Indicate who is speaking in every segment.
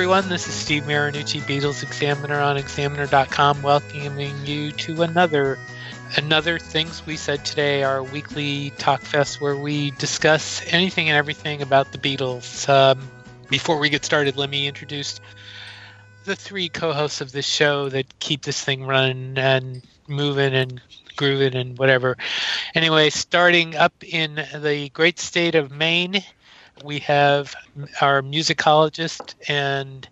Speaker 1: Everyone. This is Steve Marinucci, Beatles Examiner on Examiner.com, welcoming you to another another things we said today, our weekly talk fest where we discuss anything and everything about the Beatles. Um, before we get started, let me introduce the three co-hosts of this show that keep this thing running and moving and grooving and whatever. Anyway, starting up in the great state of Maine, we have our musicologist and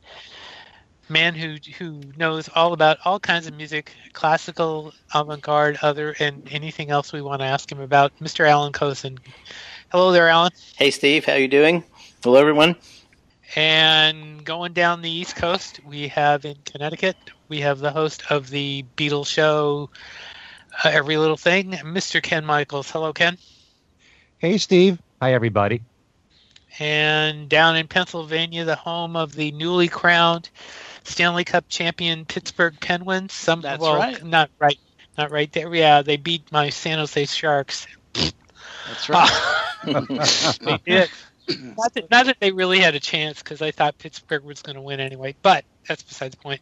Speaker 1: man who who knows all about all kinds of music, classical, avant-garde, other, and anything else we want to ask him about, Mr. Alan Kozinn. Hello there, Alan.
Speaker 2: Hey, Steve. How you doing? Hello, everyone.
Speaker 1: And going down the East Coast, we have in Connecticut, we have the host of the Beatles show, uh, Every Little Thing, Mr. Ken Michaels. Hello, Ken.
Speaker 3: Hey, Steve. Hi, everybody.
Speaker 1: And down in Pennsylvania, the home of the newly crowned Stanley Cup champion Pittsburgh Penguins.
Speaker 4: Some, That's well, right.
Speaker 1: Not right. Not right there. Yeah, they beat my San Jose Sharks.
Speaker 4: That's right.
Speaker 1: they did. Not that, not that, they really had a chance because I thought Pittsburgh was going to win anyway. But that's besides the point.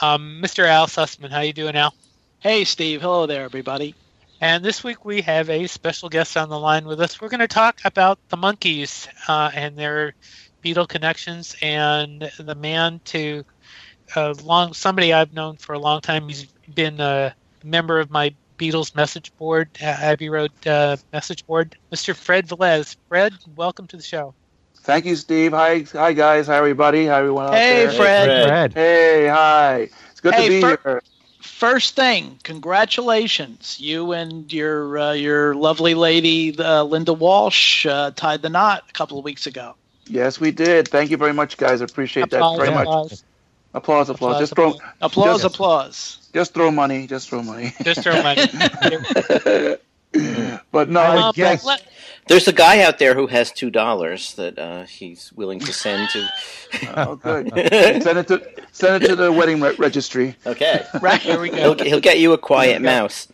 Speaker 1: Um, Mr. Al Sussman, how you doing, Al?
Speaker 4: Hey, Steve. Hello there, everybody.
Speaker 1: And this week we have a special guest on the line with us. We're going to talk about the Monkees uh, and their Beatle connections, and the man to uh, long somebody I've known for a long time. He's been a member of my Beatles message board, uh, Abbey Road uh, message board. Mr. Fred Velez. Fred, welcome to the show.
Speaker 5: Thank you, Steve. Hi, hi, guys. Hi, everybody. Hi, everyone out
Speaker 4: hey,
Speaker 5: there.
Speaker 4: Fred.
Speaker 3: Hey, Fred.
Speaker 5: Hey, hi. It's good
Speaker 4: hey,
Speaker 5: to be
Speaker 4: fir-
Speaker 5: here.
Speaker 4: First thing, congratulations! You and your uh, your lovely lady, uh, Linda Walsh, uh, tied the knot a couple of weeks ago.
Speaker 5: Yes, we did. Thank you very much, guys. I appreciate
Speaker 1: applause,
Speaker 5: that very
Speaker 1: applause.
Speaker 5: much. Applause, applause.
Speaker 1: Applause,
Speaker 5: just throw
Speaker 4: Applause,
Speaker 5: Just-
Speaker 4: applause.
Speaker 5: just throw money. Just throw money.
Speaker 1: Just throw money.
Speaker 5: but no,
Speaker 3: I would guess-
Speaker 1: let-
Speaker 2: There's a guy out there who has two dollars that uh, he's willing to send to.
Speaker 5: oh, good. send it to send it to the wedding re- registry.
Speaker 2: Okay,
Speaker 4: Right.
Speaker 1: here we
Speaker 2: he'll,
Speaker 1: go.
Speaker 2: he'll get you a quiet
Speaker 1: There we go.
Speaker 2: mouse.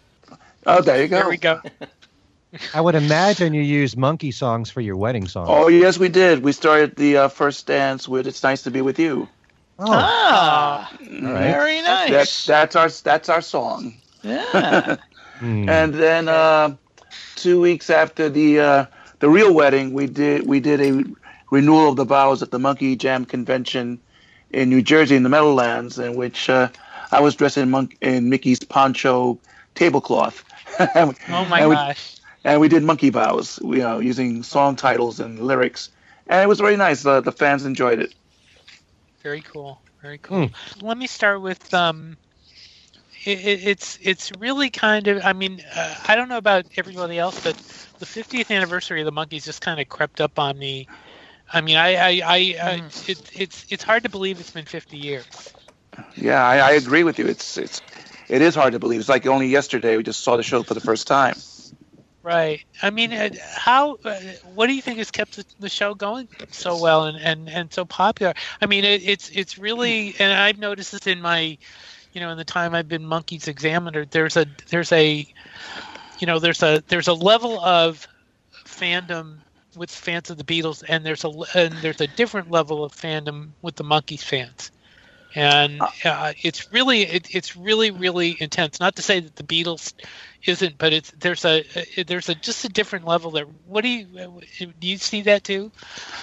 Speaker 5: Oh, there you go.
Speaker 1: There we go.
Speaker 3: I would imagine you use monkey songs for your wedding song.
Speaker 5: Oh, yes, we did. We started the uh, first dance with "It's Nice to Be with You."
Speaker 3: Oh,
Speaker 4: Ah,
Speaker 3: right.
Speaker 4: very nice.
Speaker 5: That's that's our that's our song.
Speaker 4: yeah.
Speaker 5: And then uh, two weeks after the uh, the real wedding, we did we did a renewal of the vows at the Monkey Jam Convention in New Jersey in the Meadowlands, in which uh, I was dressed in monk in Mickey's poncho tablecloth. and, we,
Speaker 1: Oh my
Speaker 5: and we-
Speaker 1: gosh.
Speaker 5: and we did monkey vows, you know, using song titles and lyrics, and it was very nice. Uh, the fans enjoyed it.
Speaker 1: Very cool. Very cool. Let me start with um. It, it, it's it's really kind of I mean uh, I don't know about everybody else but the 50th anniversary of the Monkees just kind of crept up on me. I mean I I, I, I it, it's it's hard to believe it's been 50 years.
Speaker 5: Yeah, I, I agree with you. It's it's it is hard to believe. It's like only yesterday we just saw the show for the first time.
Speaker 1: Right. I mean, uh, how? Uh, what do you think has kept the, the show going so well and, and, and so popular? I mean, it, it's it's really, and I've noticed this in my, you know, in the time I've been Monkees Examiner. There's a there's a, you know, there's a there's a level of fandom with fans of the Beatles, and there's a and there's a different level of fandom with the Monkees fans. And uh, it's really it, it's really really intense. Not to say that the Beatles isn't, but it's there's a, a there's a just a different level there. What do you do? You see that too?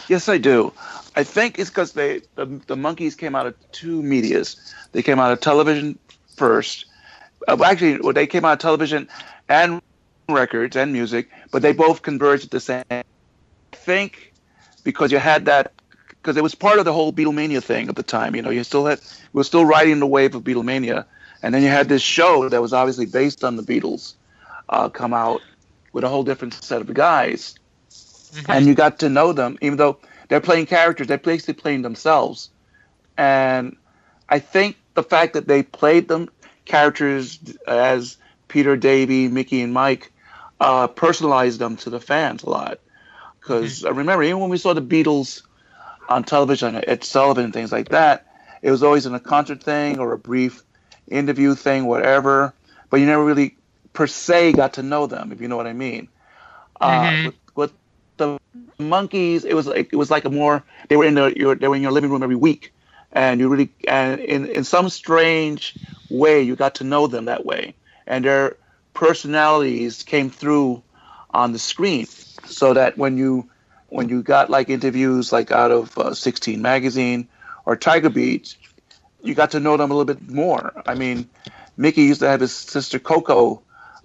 Speaker 5: Yes, I do. I think it's because they the, the Monkees came out of two medias. They came out of television first. Uh, actually, well, they came out of television and records and music, but they both converged at the same. I think because you had that because it was part of the whole Beatlemania thing at the time. You know, you still had we were still riding the wave of Beatlemania, and then you had this show that was obviously based on the Beatles uh, come out with a whole different set of guys, and you got to know them, even though they're playing characters, they're basically playing themselves, and I think the fact that they played them characters as Peter, Davey, Mickey, and Mike uh, personalized them to the fans a lot. Because I remember even when we saw the Beatles on television, Ed Sullivan and things like that, it was always in a concert thing or a brief interview thing, whatever. But you never really per se got to know them, if you know what I mean. Uh,
Speaker 1: Mhm.
Speaker 5: with, with the Monkees it was like it was like a more they were in the your, they were in your living room every week and you really and in in some strange way you got to know them that way and their personalities came through on the screen so that when you when you got like interviews like out of uh, 16 magazine or tiger beat you got to know them a little bit more. I mean mickey used to have his sister coco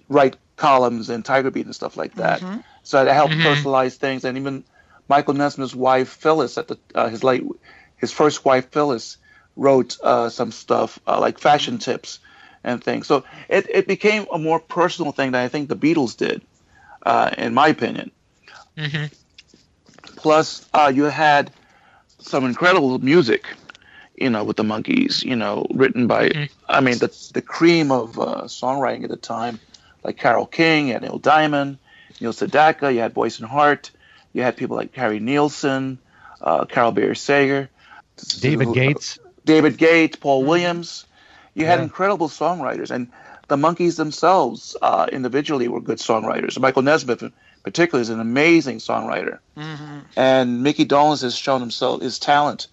Speaker 5: write columns and tiger beat and stuff like that.
Speaker 4: Mm-hmm.
Speaker 5: so that helped
Speaker 1: Mhm.
Speaker 5: personalize things. And even michael nesmith's wife phyllis at the uh, his late his first wife phyllis wrote uh, some stuff uh, like fashion tips and things. So it, it became a more personal thing than i think the beatles did uh, in my opinion.
Speaker 1: Hmm
Speaker 5: plus uh, you had some incredible music you know with the Monkees you know written by
Speaker 1: Mhm.
Speaker 5: i mean the, the cream of uh, songwriting at the time like carole king and neil diamond neil sedaka you had boyce and hart you had people like harry nilsson uh, carole bayer sager
Speaker 3: David Gates.
Speaker 5: david gates paul williams you had
Speaker 3: Yeah.
Speaker 5: incredible songwriters and the Monkees themselves uh, individually were good songwriters michael nesmith particularly, is an amazing songwriter
Speaker 4: hmm
Speaker 5: and Mickey Dolenz has shown himself his talent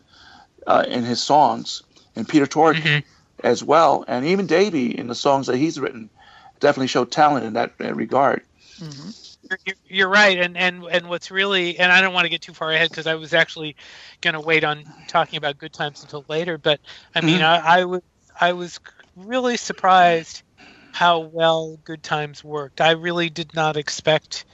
Speaker 5: uh, in his songs, and Peter Tork
Speaker 1: Mhm.
Speaker 5: as well, and even Davey in the songs that he's written definitely showed talent in that uh, regard.
Speaker 4: hmm
Speaker 1: You're, you're- you're right, and and and what's really, and I don't want to get too far ahead because I was actually going to wait on talking about good times until later. But I mean,
Speaker 5: Mhm.
Speaker 1: I, I was I was really surprised how well Good Times worked. I really did not expect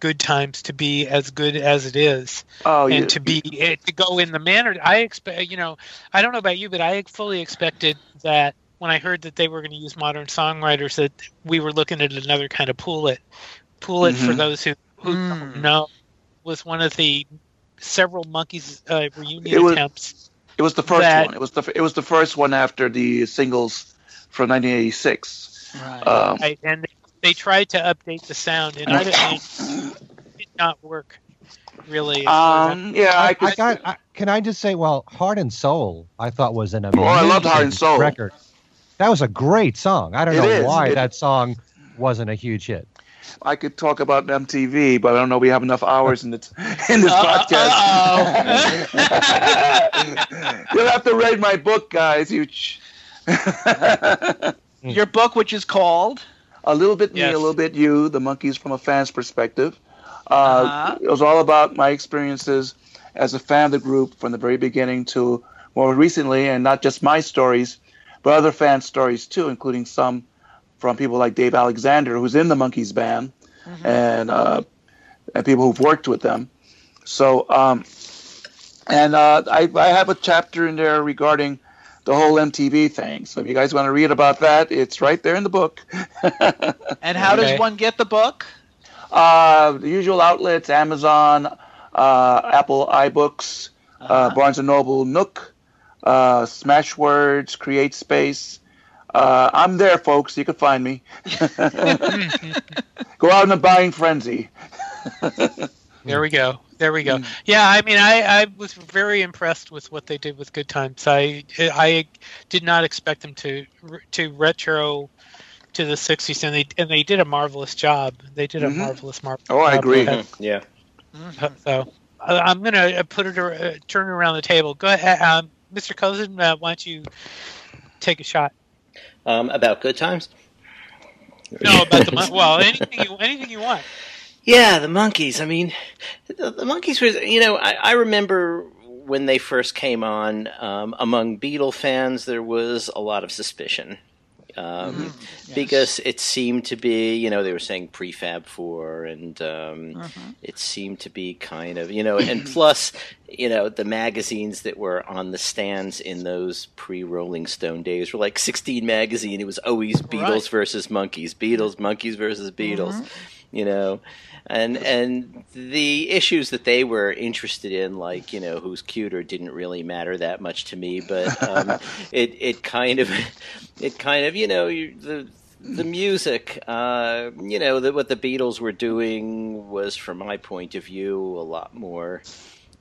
Speaker 1: Good Times to be as good as it is,
Speaker 5: Oh,
Speaker 1: and
Speaker 5: yeah.
Speaker 1: to be it, to go in the manner I expect. You know, I don't know about you, but I fully expected that when I heard that they were going to use modern songwriters, that we were looking at another kind of pool it. Pool it for
Speaker 5: Mhm.
Speaker 1: those who who don't
Speaker 4: Mm.
Speaker 1: know was one of the several Monkees uh, reunion
Speaker 5: It was-
Speaker 1: attempts.
Speaker 5: It was the first
Speaker 1: that-
Speaker 5: one. It was the it was the first one after the singles from 1986.
Speaker 4: Right.
Speaker 5: Um,
Speaker 1: Right, and they, they tried to update the sound, and I didn't, it did not work really.
Speaker 5: um, yeah, I
Speaker 3: I,
Speaker 5: could.
Speaker 3: I got. I, can I just say, well, Heart and Soul, I thought was an
Speaker 5: Oh,
Speaker 3: amazing
Speaker 5: I loved Heart and Soul.
Speaker 3: record. That was a great song. I don't
Speaker 5: It
Speaker 3: know
Speaker 5: is.
Speaker 3: why
Speaker 5: It-
Speaker 3: that song wasn't a huge hit.
Speaker 5: I could talk about MTV, but I don't know. We have enough hours in this in this
Speaker 4: Uh,
Speaker 5: podcast. You'll have to read my book, guys. You. ch-
Speaker 4: Your book, which is called
Speaker 5: a little bit me, a little bit you. The Monkees from a fan's perspective. Uh,
Speaker 4: Uh-huh.
Speaker 5: It was all about my experiences as a fan of the group from the very beginning to more recently, and not just my stories, but other fan stories too, including some from people like Dave Alexander, who's in the Monkees band, and uh, and people who've worked with them. So, um, and uh, I, I have a chapter in there regarding the whole MTV thing. So if you guys want to read about that, it's right there in the book.
Speaker 4: And how
Speaker 1: Okay.
Speaker 4: does one get the book?
Speaker 5: Uh, the usual outlets: Amazon, uh, Apple iBooks, uh,
Speaker 4: Uh-huh.
Speaker 5: Barnes and Noble, Nook, uh, Smashwords, Create Space. Uh, I'm there, folks. You can find me. Go out in a buying frenzy.
Speaker 1: There we go. There we go.
Speaker 5: Mm.
Speaker 1: Yeah, I mean, I, I was very impressed with what they did with Good Times. I I did not expect them to to retro to the '60s, and they and they did a marvelous job. They did a
Speaker 5: Mhm.
Speaker 1: marvelous, marvelous.
Speaker 5: Oh, I agree.
Speaker 1: with that.
Speaker 2: Mhm, Yeah.
Speaker 4: Mhm.
Speaker 1: So uh, I'm gonna uh, put it uh, turn it around the table. Go ahead, um, Mr. Kozinn. Uh, why don't you take a shot?
Speaker 2: Um, about good times.
Speaker 1: No, about the well, anything you anything you want.
Speaker 2: Yeah, the Monkees. I mean, the, the Monkees was. You know, I, I remember when they first came on. Um, among Beatle fans, there was a lot of suspicion. Um,
Speaker 4: Yes.
Speaker 2: Because it seemed to be, you know, they were saying prefab four, and um,
Speaker 4: Mhm.
Speaker 2: it seemed to be kind of, you know, and plus, you know, the magazines that were on the stands in those pre Rolling Stone days were like 16 magazine. It was always Beatles
Speaker 4: Right.
Speaker 2: versus Monkees, Beatles, Monkees versus Beatles, you know. And and the issues that they were interested in, like you know, who's cuter, didn't really matter that much to me. But um, it it kind of it kind of you know you, the the music, uh, you know, the, what the Beatles were doing was, from my point of view, a lot more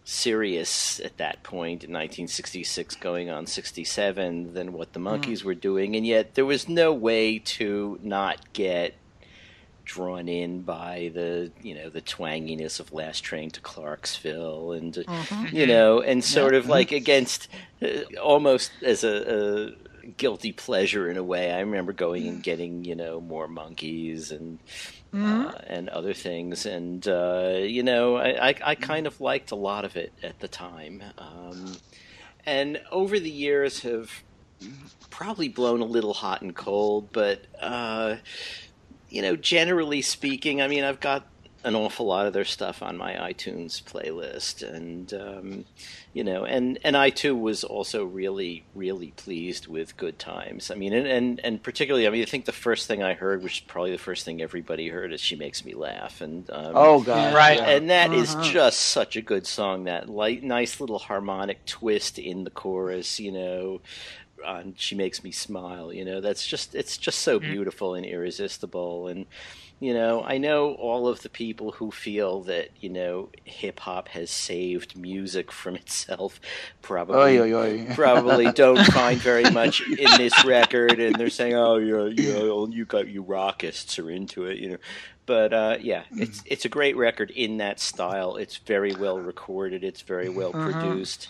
Speaker 2: serious at that point in 1966 going on 67 than what the Monkees were doing and yet there was no way to not get drawn in by the you know the twanginess of Last Train to Clarksville, and uh,
Speaker 4: Mhm.
Speaker 2: you know, and sort
Speaker 4: Yeah.
Speaker 2: of like against uh, almost as a, a guilty pleasure in a way. I remember going and getting you know more Monkees and uh, and other things, and uh, you know, I, I I kind of liked a lot of it at the time, um, and over the years have probably blown a little hot and cold, but uh, you know, generally speaking, I mean, I've got an awful lot of their stuff on my iTunes playlist, and um, you know, and and I too was also really really pleased with Good Times. I mean, and and, and particularly, I mean, I think the first thing I heard, which is probably the first thing everybody heard, is "She Makes Me Laugh," and um,
Speaker 5: Oh God,
Speaker 1: Right.
Speaker 5: yeah.
Speaker 2: and that is
Speaker 4: Uh-huh.
Speaker 2: just such a good song. That light, nice little harmonic twist in the chorus, you know. On "She Makes Me Smile," you know, that's just it's just so
Speaker 1: Mhm.
Speaker 2: beautiful and irresistible. And you know, I know all of the people who feel that you know hip hop has saved music from itself. Probably,
Speaker 5: Oy, oy, oy.
Speaker 2: probably don't find very much in this record, and they're saying, "Oh, yeah, yeah, you got you rockists are into it," you know. But uh, yeah, it's it's a great record in that style. It's very well recorded. It's very well
Speaker 4: Mhm.
Speaker 2: produced.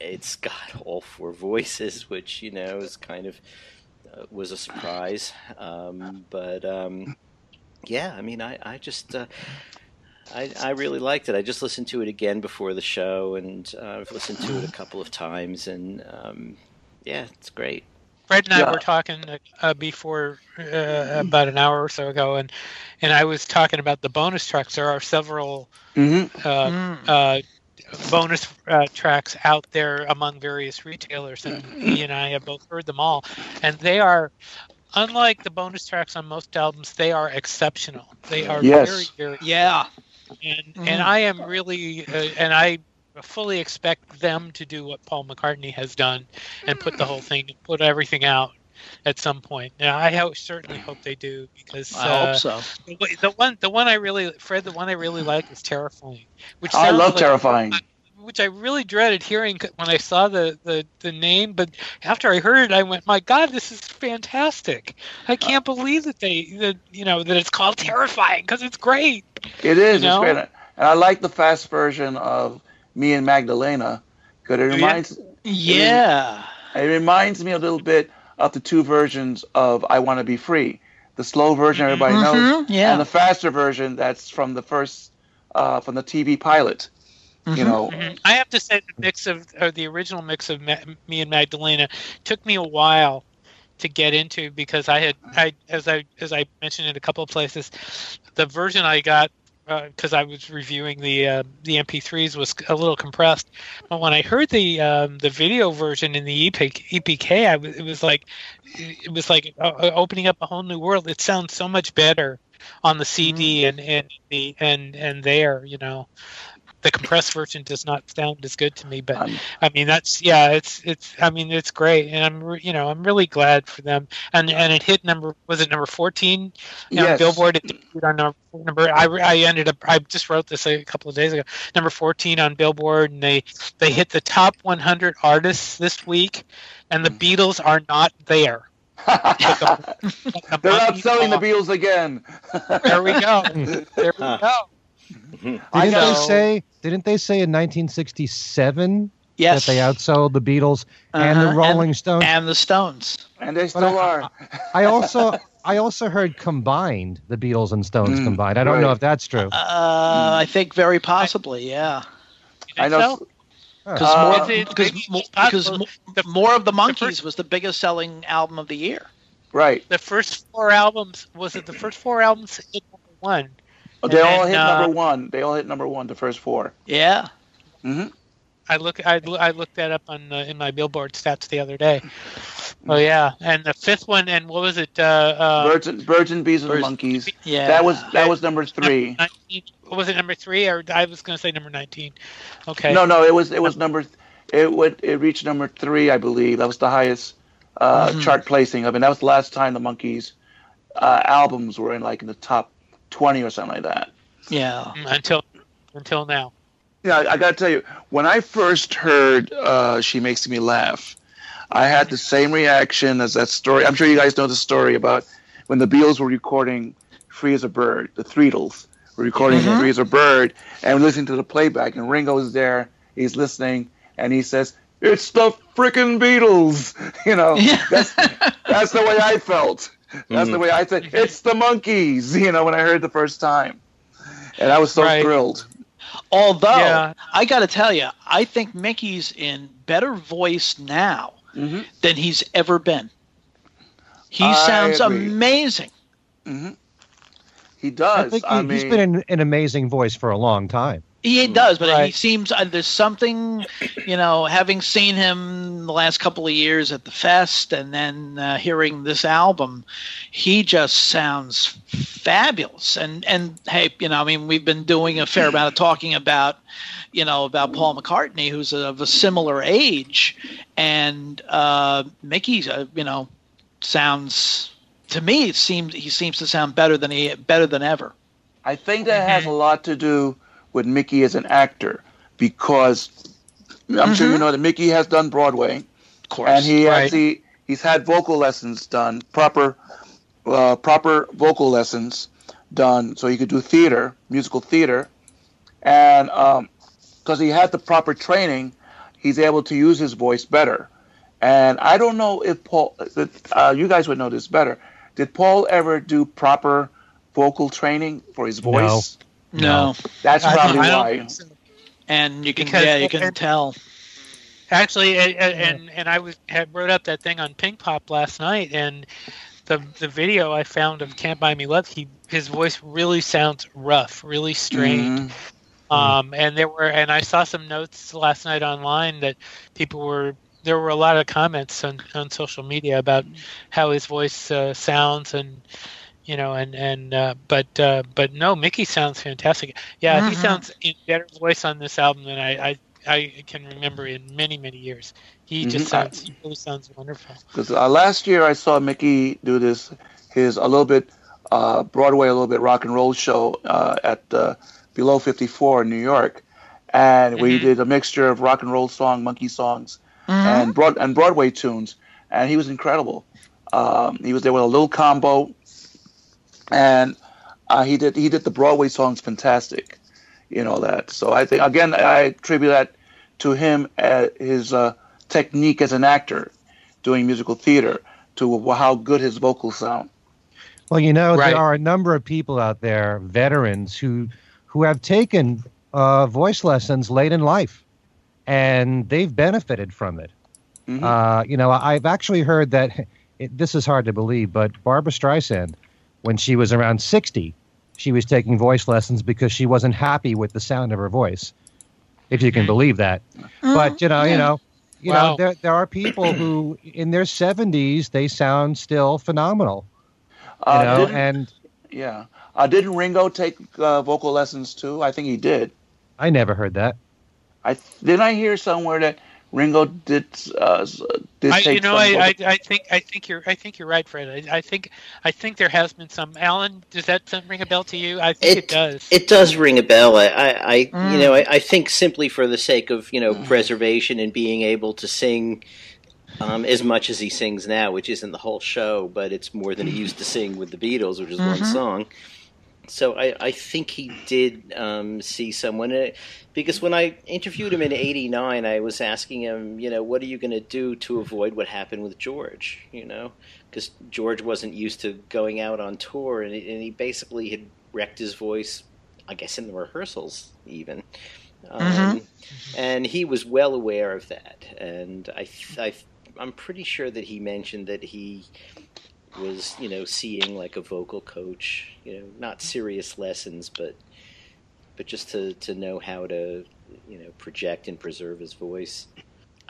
Speaker 2: It's got all four voices, which you know is kind of uh, was a surprise. Um, but um, yeah, I mean, I I just. Uh, I, I really liked it. I just listened to it again before the show, and uh, I've listened to it a couple of times, and um, yeah, it's great.
Speaker 1: Fred and I
Speaker 5: Yeah.
Speaker 1: were talking uh, before uh, about an hour or so ago, and and I was talking about the bonus tracks. There are several
Speaker 5: Mhm.
Speaker 1: uh,
Speaker 4: Mm.
Speaker 1: Bonus uh, tracks out there among various retailers, and he and I have both heard them all, and they are. Unlike the bonus tracks on most albums, they are exceptional. They are
Speaker 5: Yes.
Speaker 1: very, very
Speaker 4: Yeah.
Speaker 1: and
Speaker 4: Mhm.
Speaker 1: and I am really uh, and I fully expect them to do what Paul McCartney has done and put the whole thing put everything out at some point. Now I ho- certainly hope they do because
Speaker 4: I
Speaker 1: uh,
Speaker 4: hope so.
Speaker 1: the, the one the one I really Fred the one I really like is terrifying, which
Speaker 5: I love
Speaker 1: like-
Speaker 5: terrifying.
Speaker 1: Which I really dreaded hearing when I saw the, the, the name, but after I heard it, I went, "My God, this is fantastic! I can't believe that they that you know that it's called terrifying because it's great."
Speaker 5: It is.
Speaker 1: You know?
Speaker 5: It's great. And I like the fast version of Me and Magdalena because it
Speaker 1: yeah?
Speaker 5: reminds
Speaker 4: Yeah.
Speaker 5: it reminds me a little bit of the two versions of I Want to Be Free. The slow version everybody knows,
Speaker 4: Mhm, Yeah.
Speaker 5: and the faster version that's from the first uh, from the TV pilot. You
Speaker 4: Mhm.
Speaker 5: know,
Speaker 1: Mhm. I have to say the mix of or the original mix of Ma- me and Magdalena took me a while to get into because I had I as I as I mentioned in a couple of places, the version I got because I was reviewing the uh, the MP3s was a little compressed, but when I heard the um, the video version in the EPK, EPK, I was, it was like it was like uh, opening up a whole new world. It sounds so much better on the CD and and the and and there, you know the compressed version does not sound as good to me but
Speaker 5: Um,
Speaker 1: i mean that's yeah it's it's i mean it's great and i'm re- you know i'm really glad for them. And and it hit number was it number 14 on
Speaker 5: yes.
Speaker 1: billboard it debuted on number, number I, I ended up i just wrote this a couple of days ago number 14 on billboard and they they hit the top 100 artists this week and the beatles are not there.
Speaker 5: They're out selling the Beatles again.
Speaker 1: there we go. There we go.
Speaker 5: I
Speaker 3: Didn't they
Speaker 5: know.
Speaker 3: say? Didn't they say in 1967
Speaker 4: Yes.
Speaker 3: that they outsold the Beatles and
Speaker 4: Uh-huh.
Speaker 3: the Rolling Stones?
Speaker 4: and the Stones.
Speaker 5: and they still
Speaker 3: I-
Speaker 5: are.
Speaker 3: I also I also heard combined the Beatles and Stones
Speaker 5: Mm,
Speaker 3: combined. I don't know if that's true.
Speaker 4: Uh, I think very possibly, yeah.
Speaker 5: I know.
Speaker 1: so?
Speaker 4: Because
Speaker 5: Uh,
Speaker 4: more,
Speaker 1: It's- it's-
Speaker 4: because
Speaker 1: it's
Speaker 4: because
Speaker 1: The-
Speaker 4: more of the
Speaker 1: the
Speaker 4: Monkees
Speaker 1: first-
Speaker 4: was the biggest selling album of the year.
Speaker 5: Right.
Speaker 1: the first four albums was it the first four albums hit number one
Speaker 5: They
Speaker 1: And
Speaker 5: all
Speaker 1: then,
Speaker 5: hit
Speaker 1: uh,
Speaker 5: number one. They all hit number one. The first four.
Speaker 4: Yeah.
Speaker 5: hmm
Speaker 1: i look i, I looked that up on uh, in my billboard stats the other day oh yeah and the fifth one and what was it uh, uh
Speaker 5: Birds and Birds and Bees and
Speaker 4: Birds-
Speaker 5: Monkees.
Speaker 4: Yeah.
Speaker 5: That was that was number three.
Speaker 1: 19, was it number three or i was going to say number 19 okay
Speaker 5: No, no, it was it was number. It would it reached number three, I believe. That was the highest uh,
Speaker 4: Mhm.
Speaker 5: chart placing of it. That was the last time the Monkees uh, albums were in like in the top twenty or something like that.
Speaker 4: Yeah.
Speaker 1: Mm, until until now
Speaker 5: Yeah, I, I got to tell you, when I first heard uh, "She Makes Me Laugh," I had the same reaction as that story. I'm sure you guys know the story about when the Beatles were recording Free as a Bird, the Threedles. We're recording
Speaker 4: Mhm.
Speaker 5: Free as a Bird and listening to the playback, and Ringo's there. He's listening, and he says, "It's the frickin' Beatles." You know,
Speaker 4: Yeah.
Speaker 5: that's that's the way I felt. That's the
Speaker 2: Mhm.
Speaker 5: way I said, "It's the Monkees." You know, when I heard it the first time, and I was so
Speaker 1: Right.
Speaker 5: thrilled.
Speaker 4: Although
Speaker 1: Yeah.
Speaker 4: I got to tell you, I think Mickey's in better voice now
Speaker 5: hmm
Speaker 4: than he's ever been. He
Speaker 5: I
Speaker 4: sounds
Speaker 5: agree.
Speaker 4: amazing.
Speaker 5: hmm He does.
Speaker 3: I think
Speaker 5: I
Speaker 3: he's been an, an amazing voice for a long time.
Speaker 4: He does, but he seems uh, there's something, you know, having seen him the last couple of years at the fest and then uh, hearing this album, he just sounds fabulous. And and hey, you know, I mean, we've been doing a fair amount of talking about, you know, about Paul McCartney, who's of a similar age, and uh, Mickey, uh, you know, sounds to me it seems he seems to sound better than he better than ever.
Speaker 5: I think that has
Speaker 1: Mm-hmm.
Speaker 5: a lot to do with Mickey as an actor because I'm sure you know that Mickey has done Broadway.
Speaker 4: Of course,
Speaker 5: and he
Speaker 1: right.
Speaker 5: actually he's had vocal lessons done proper uh, proper vocal lessons done. So he could do theater musical theater. And because he had the proper training he's able to use his voice better. And I don't know if Paul uh, you guys would know this better. Did Paul ever do proper vocal training for his voice?
Speaker 4: no.
Speaker 5: That's
Speaker 1: I
Speaker 5: probably
Speaker 1: don't- I don't
Speaker 5: why
Speaker 1: so.
Speaker 4: and you can
Speaker 1: Because-
Speaker 4: yeah you can
Speaker 1: and-
Speaker 4: tell
Speaker 1: Actually, and, and and I was had wrote up that thing on Pinkpop last night, and the the video I found of "Can't Buy Me Love," he his voice really sounds rough, really strained.
Speaker 5: Mhm.
Speaker 1: Um, and there were, and I saw some notes last night online that people were. There were a lot of comments on, on social media about how his voice uh, sounds, and you know, and and uh, but uh, but no, Mickey sounds fantastic. Yeah, he
Speaker 4: Mhm.
Speaker 1: sounds in better voice on this album than I, I I can remember in many many years. He just
Speaker 5: Mhm.
Speaker 1: sounds he really sounds wonderful.
Speaker 5: Because uh, last year I saw Mickey do this, his a little bit uh, Broadway, a little bit rock and roll show uh, at uh, Below 54 in New York, and we
Speaker 1: Mhm.
Speaker 5: did a mixture of rock and roll song, monkey songs, and broad and Broadway tunes, and he was incredible. Um, he was there with a little combo, and uh, he did he did the Broadway songs fantastic, you know that. So I think again I attribute that to him uh, his uh, technique as an actor, doing musical theater, to how good his vocals sound.
Speaker 3: Well, you know,
Speaker 1: Right.
Speaker 3: there are a number of people out there, veterans, who who have taken uh, voice lessons late in life, and they've benefited from it.
Speaker 5: Mhm.
Speaker 3: Uh, you know, I've actually heard that. It, this is hard to believe, but Barbra Streisand, when she was around sixty, she was taking voice lessons because she wasn't happy with the sound of her voice. If you can
Speaker 1: Mhm.
Speaker 3: believe that, but you know, you know, you
Speaker 1: Wow.
Speaker 3: know, there there are people who in their seventies they sound still phenomenal. You
Speaker 5: Uh,
Speaker 3: know, and
Speaker 5: yeah, uh, didn't Ringo take uh, vocal lessons too? I think he did.
Speaker 3: I never heard that.
Speaker 5: I didn't I hear somewhere that Ringo did uh, s- did
Speaker 1: I,
Speaker 5: take
Speaker 1: you know, I, I, I think I think you're I think you're right, Fred. I, I think I think there has been some. Alan, does that ring a bell to you? I think it,
Speaker 2: It-
Speaker 1: does.
Speaker 2: It does ring a bell. I, I, I
Speaker 4: Mm.
Speaker 2: you know, I, I think simply for the sake of you know
Speaker 5: Mm.
Speaker 2: preservation and being able to sing um, as much as he sings now, which isn't the whole show, but it's more than he used to sing with the Beatles, which is one
Speaker 4: Mhm.
Speaker 2: song. So I, I think he did um, see someone uh, because when I interviewed him in '89, I was asking him, you know, what are you going to do to avoid what happened with George? You know, because George wasn't used to going out on tour, and, he- and he basically had wrecked his voice, I guess, in the rehearsals even. Um,
Speaker 4: Mhm.
Speaker 2: And he was well aware of that, and I, I, I'm pretty sure that he mentioned that he was, you know, seeing like a vocal coach, you know, not serious lessons, but but just to to know how to, you know, project and preserve his voice.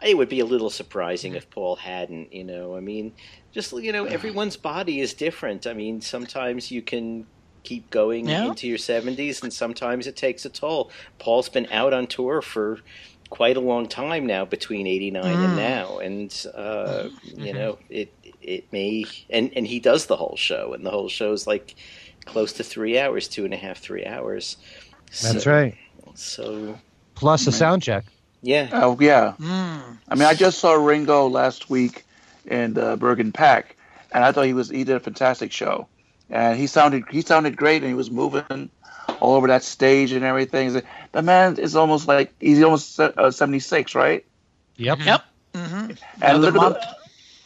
Speaker 2: It would be a little surprising if Paul hadn't, you know. I mean, just you know, everyone's body is different. I mean, sometimes you can keep going
Speaker 4: Yeah.
Speaker 2: into your 70s and sometimes it takes a toll. Paul's been out on tour for quite a long time now between 89
Speaker 4: Mm.
Speaker 2: and now and uh, you know, it it may and and he does the whole show and the whole show is like close to 3 hours, two and a half, three hours.
Speaker 3: That's
Speaker 2: So-
Speaker 3: right.
Speaker 2: So,
Speaker 3: Plus a sound check.
Speaker 2: yeah.
Speaker 5: Oh yeah.
Speaker 4: Mm.
Speaker 5: I mean, I just saw Ringo last week in the Bergen PAC, and I thought he was he did a fantastic show. and he sounded he sounded great, and he was moving all over that stage and everything. The man is almost like he's almost uh, 76, right?
Speaker 3: Yep.
Speaker 4: Yep. Mm-hmm.
Speaker 5: And look at the,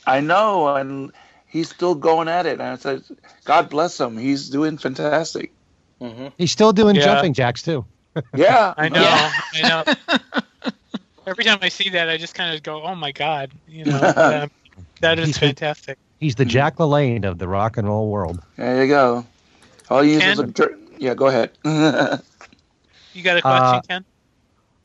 Speaker 5: I know, and he's still going at it. And I said, God bless him. He's doing fantastic.
Speaker 3: Mm-hmm. He's still doing yeah. jumping jacks too.
Speaker 5: yeah,
Speaker 1: I know. Yeah. I know. Every time I see that, I just kind of go, "Oh my God!" You know, um, that is
Speaker 3: he's
Speaker 1: fantastic.
Speaker 3: The, he's the Jack LaLanne of the rock and roll world.
Speaker 5: There you go. All you use is a yeah. Go ahead.
Speaker 1: you got a question, uh, Ken?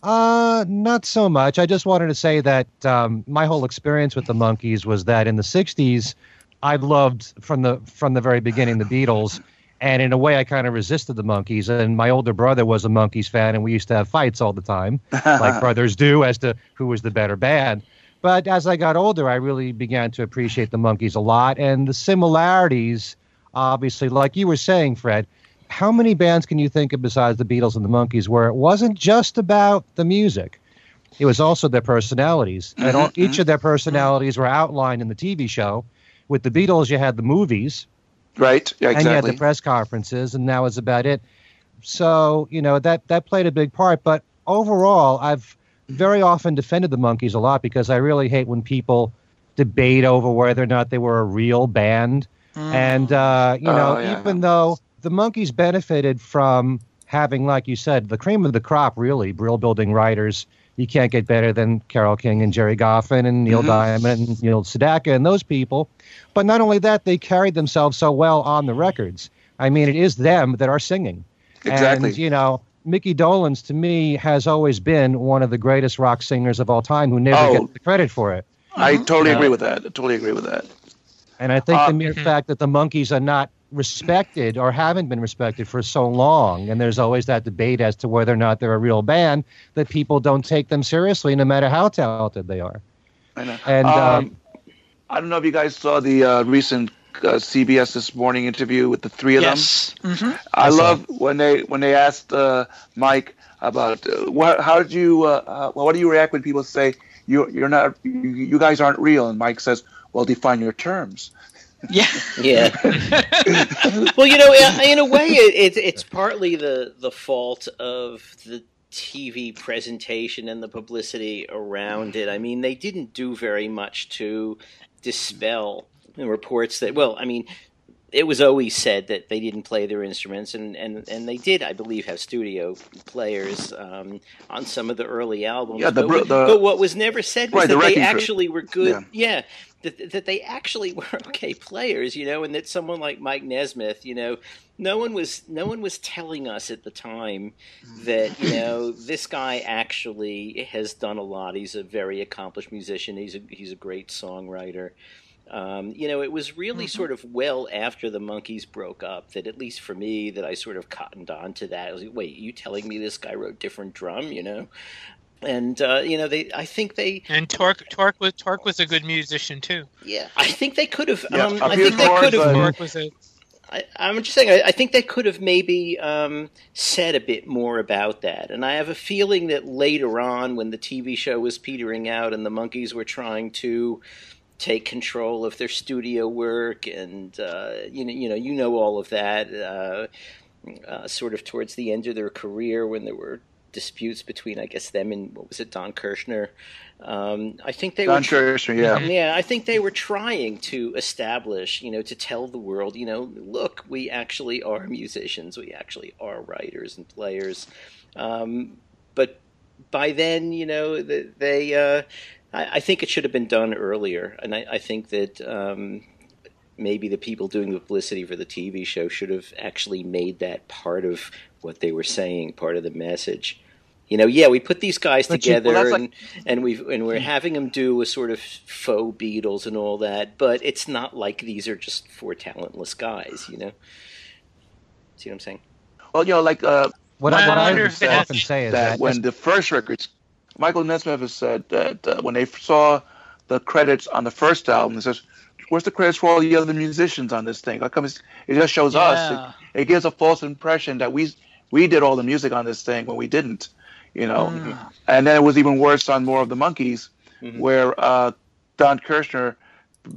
Speaker 3: Uh, not so much. I just wanted to say that um, my whole experience with the Monkees was that in the '60s, I loved from the from the very beginning the Beatles, and in a way, I kind of resisted the Monkees. And my older brother was a Monkees fan, and we used to have fights all the time, like brothers do, as to who was the better band. But as I got older, I really began to appreciate the Monkees a lot, and the similarities, obviously, like you were saying, Fred how many bands can you think of besides the Beatles and the Monkees where it wasn't just about the music? It was also their personalities, and all, each mm-hmm. of their personalities were outlined in the TV show. With the Beatles, you had the movies,
Speaker 5: right? Yeah, exactly.
Speaker 3: And you had the press conferences, and that was about it. So you know that that played a big part. But overall, I've very often defended the Monkees a lot because I really hate when people debate over whether or not they were a real band. Mm. And uh, you know, oh, yeah, even yeah. though the Monkees benefited from having, like you said, the cream of the crop, really, Brill Building writers. You can't get better than Carole King and Gerry Goffin and Neil mm-hmm. Diamond and Neil Sedaka and those people. But not only that, they carried themselves so well on the records. I mean, it is them that are singing.
Speaker 5: Exactly.
Speaker 3: And, you know, Mickey Dolenz, to me, has always been one of the greatest rock singers of all time who never oh, gets the credit for it.
Speaker 5: I totally agree with that. I totally agree with that.
Speaker 3: And I think uh, the mere mm-hmm. fact that the Monkees are not respected or haven't been respected for so long. And there's always that debate as to whether or not they're a real band that people don't take them seriously, no matter how talented they are.
Speaker 5: I know. And um, um, I don't know if you guys saw the uh, recent uh, CBS this morning interview with the three of
Speaker 4: yes.
Speaker 5: them. Mm-hmm. I, I love when they when they asked uh, Mike about uh, what, how did you uh, uh, what do you react when people say you you're not you, you guys aren't real and Mike says well define your terms.
Speaker 4: Yeah.
Speaker 2: Yeah. well, you know, in a way, it, it's partly the the fault of the TV presentation and the publicity around it. I mean, they didn't do very much to dispel reports that. Well, I mean, it was always said that they didn't play their instruments, and, and, and they did, I believe, have studio players um, on some of the early albums.
Speaker 5: Yeah, the,
Speaker 2: but,
Speaker 5: the,
Speaker 2: but what was never said was
Speaker 5: right,
Speaker 2: that
Speaker 5: the
Speaker 2: they actually were good.
Speaker 5: Yeah.
Speaker 2: yeah that, that they actually were okay players, you know, and that someone like Mike Nesmith, you know, no one was no one was telling us at the time that you know this guy actually has done a lot. He's a very accomplished musician. He's a he's a great songwriter. Um, you know, it was really mm-hmm. sort of well after the Monkees broke up that, at least for me, that I sort of cottoned on to that. I was like, wait, you telling me this guy wrote different drum? You know, and uh, you know they i think they
Speaker 1: and Tork Tork was Tork was a good musician too
Speaker 2: yeah i think they could have
Speaker 5: yeah,
Speaker 2: um, i think they could have
Speaker 1: Tork was a
Speaker 2: I, am just saying, I, I, think they could have maybe um, said a bit more about that. And I have a feeling that later on, when the TV show was petering out and the Monkees were trying to take control of their studio work, and uh, you know, you know, you know all of that. Uh, uh, sort of towards the end of their career, when there were disputes between, I guess, them and what was it, Don Kirshner. Um, I think they
Speaker 5: Don
Speaker 2: were
Speaker 5: Kirshner, yeah,
Speaker 2: yeah. I think they were trying to establish, you know, to tell the world, you know, look, we actually are musicians, we actually are writers and players. Um, but by then, you know, they, uh, I, I, think it should have been done earlier, and I, I think that. Um, maybe the people doing the publicity for the TV show should have actually made that part of what they were saying, part of the message. You know, yeah, we put these guys but together, you, well, and, like, and we and we're having them do a sort of faux Beatles and all that, but it's not like these are just four talentless guys. You know, see what I'm saying?
Speaker 5: Well, you know, like uh,
Speaker 3: what I, what I often say is
Speaker 5: that,
Speaker 3: that
Speaker 5: when the first records, Michael Nesmith has said that uh, when they saw the credits on the first album, he says, "Where's the credits for all the other musicians on this thing? How come it just shows yeah. us? It, it gives a false impression that we we did all the music on this thing when we didn't, you know. Mm. And then it was even worse on more of the Monkees, mm-hmm. where uh, Don Kirshner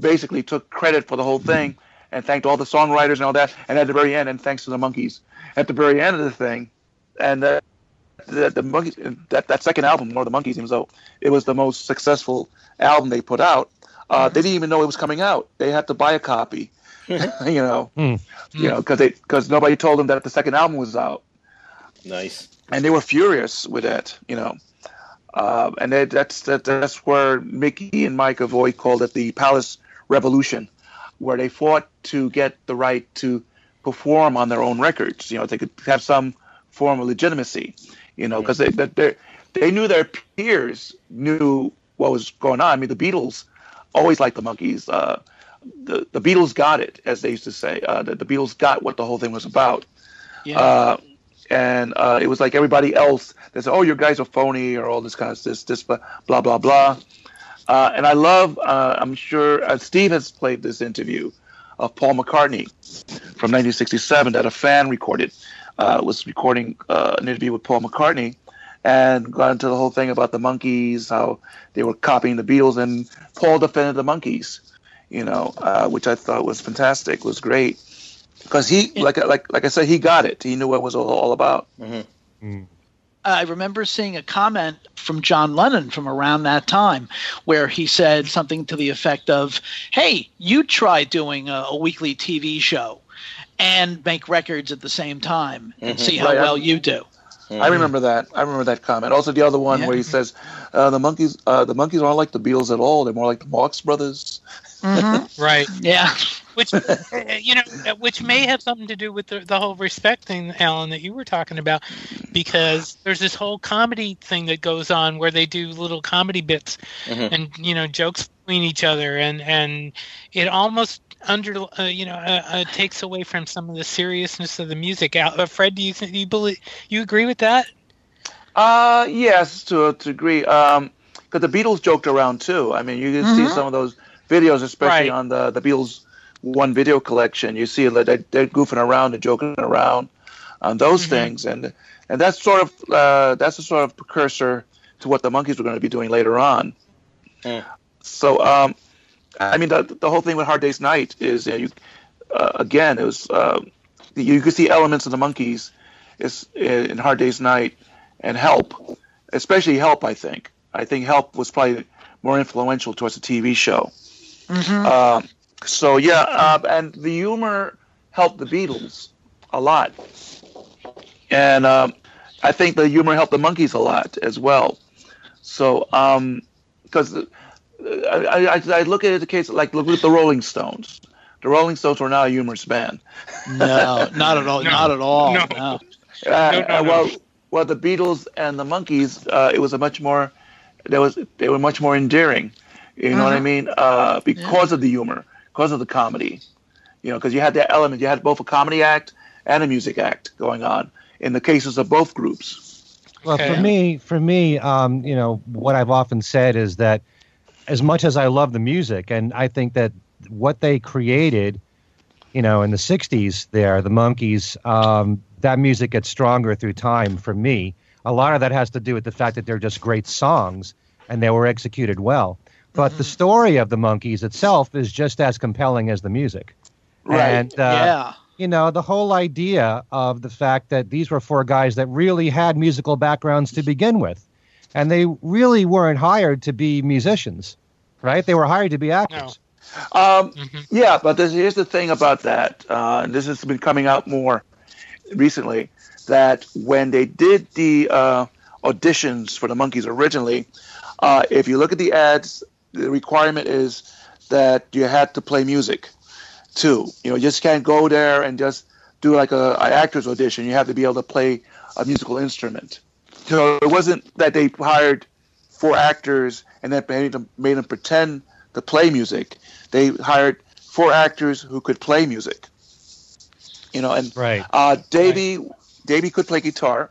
Speaker 5: basically took credit for the whole thing, and thanked all the songwriters and all that. And at the very end, and thanks to the Monkees. At the very end of the thing, and uh, the, the Monkees, that, that second album, More the Monkees, even though it was the most successful album they put out, uh, they didn't even know it was coming out. They had to buy a copy, you know,
Speaker 3: Hmm.
Speaker 5: you know, because they because nobody told them that the second album was out
Speaker 2: Nice.
Speaker 5: and they were furious with that, you know. Uh, and they, that's that, that's where Mickey and Mike Avoy called it the Palace Revolution, where they fought to get the right to perform on their own records. You know, they could have some form of legitimacy. You know, because they that they they knew their peers knew what was going on. I mean, the Beatles always liked the Monkees Uh, the the Beatles got it, as they used to say. Uh, the, the Beatles got what the whole thing was about.
Speaker 4: Yeah.
Speaker 5: Uh, and uh, it was like everybody else that said, "Oh, your guys are phony," or all this kind of this, this, blah blah blah. blah. Uh, and I love. Uh, I'm sure uh, Steve has played this interview of Paul McCartney from 1967 that a fan recorded. Uh, was recording uh, an interview with Paul McCartney, and got into the whole thing about the Monkees, how they were copying the Beatles, and Paul defended the Monkees. You know, uh, which I thought was fantastic. Was great because he, like like like I said, he got it. He knew what it was all, all about. Mm-hmm. Mm.
Speaker 4: I remember seeing a comment from John Lennon from around that time where he said something to the effect of, Hey, you try doing a, a weekly TV show and make records at the same time and mm-hmm. see how
Speaker 5: Right,
Speaker 4: well you do.
Speaker 5: I remember that. I remember that comment. Also, the other one
Speaker 4: Yeah.
Speaker 5: where he says, uh, "The Monkees, uh, the Monkees aren't like the Beatles at all. They're more like the Marx Brothers."
Speaker 1: Right.
Speaker 4: Yeah.
Speaker 1: Which uh, you know uh, which may have something to do with the, the whole respect thing alan that you were talking about because there's this whole comedy thing that goes on where they do little comedy bits
Speaker 2: Mhm.
Speaker 1: and you know jokes between each other and and it almost under uh, you know uh, uh, takes away from some of the seriousness of the music Al, uh, fred do you think you believe you agree with that
Speaker 5: Uh, yes, to a degree. Um, because the Beatles joked around too. I mean, you can see
Speaker 4: Mhm.
Speaker 5: some of those videos, especially
Speaker 1: Right.
Speaker 5: on the the Beatles one video collection. You see that they, they're goofing around and joking around on those
Speaker 1: Mhm.
Speaker 5: things, and and that's sort of uh, that's a sort of precursor to what the Monkees were going to be doing later on. So, um, I mean, the the whole thing with Hard Day's Night is uh, you uh, again it was uh, you could see elements of the Monkees is in Hard Day's Night and Help, especially Help. I think I think Help was probably more influential towards the TV show.
Speaker 4: Mhm.
Speaker 5: Um, so yeah, uh, and the humor helped the Beatles a lot, and um, I think the humor helped the Monkees a lot as well. So because I, I, I look at it the case like look at the Rolling Stones. The Rolling Stones were not a humorous band.
Speaker 4: No, not at all.
Speaker 1: No.
Speaker 4: Not at all.
Speaker 1: No.
Speaker 4: no.
Speaker 5: Uh,
Speaker 1: no,
Speaker 5: uh,
Speaker 1: no.
Speaker 5: well, well, the Beatles and the Monkees, uh, it was a much more, there was they were much more endearing. You know what I
Speaker 4: Mhm.
Speaker 5: mean? Uh, because of the humor, because of the comedy. You know, because you had that element. You had both a comedy act and a music act going on in the cases of both groups.
Speaker 3: Well,
Speaker 1: Okay.
Speaker 3: for me, for me, um, you know, what I've often said is that as much as I love the music, and I think that what they created, you know, in the '60s, there, the Monkees, um, that music gets stronger through time. For me, a lot of that has to do with the fact that they're just great songs and they were executed well. But the story of the Monkees itself is just as compelling as the music. And uh,
Speaker 4: yeah.
Speaker 3: you know, the whole idea of the fact that these were four guys that really had musical backgrounds to begin with. And they really weren't hired to be musicians, right? They were hired to be actors.
Speaker 5: Um,
Speaker 1: Mhm.
Speaker 5: Yeah, but this, here's the thing about that, uh, and this has been coming out more recently, that when they did the uh, auditions for the Monkees originally, uh, if you look at the ads, the requirement is that you had to play music too. You know, you just can't go there and just do like a, a actor's audition. You have to be able to play a musical instrument. So it wasn't that they hired four actors and then made them, made them pretend to play music. They hired four actors who could play music. You know, and
Speaker 3: Right.
Speaker 5: uh, Davey, Davey could play guitar,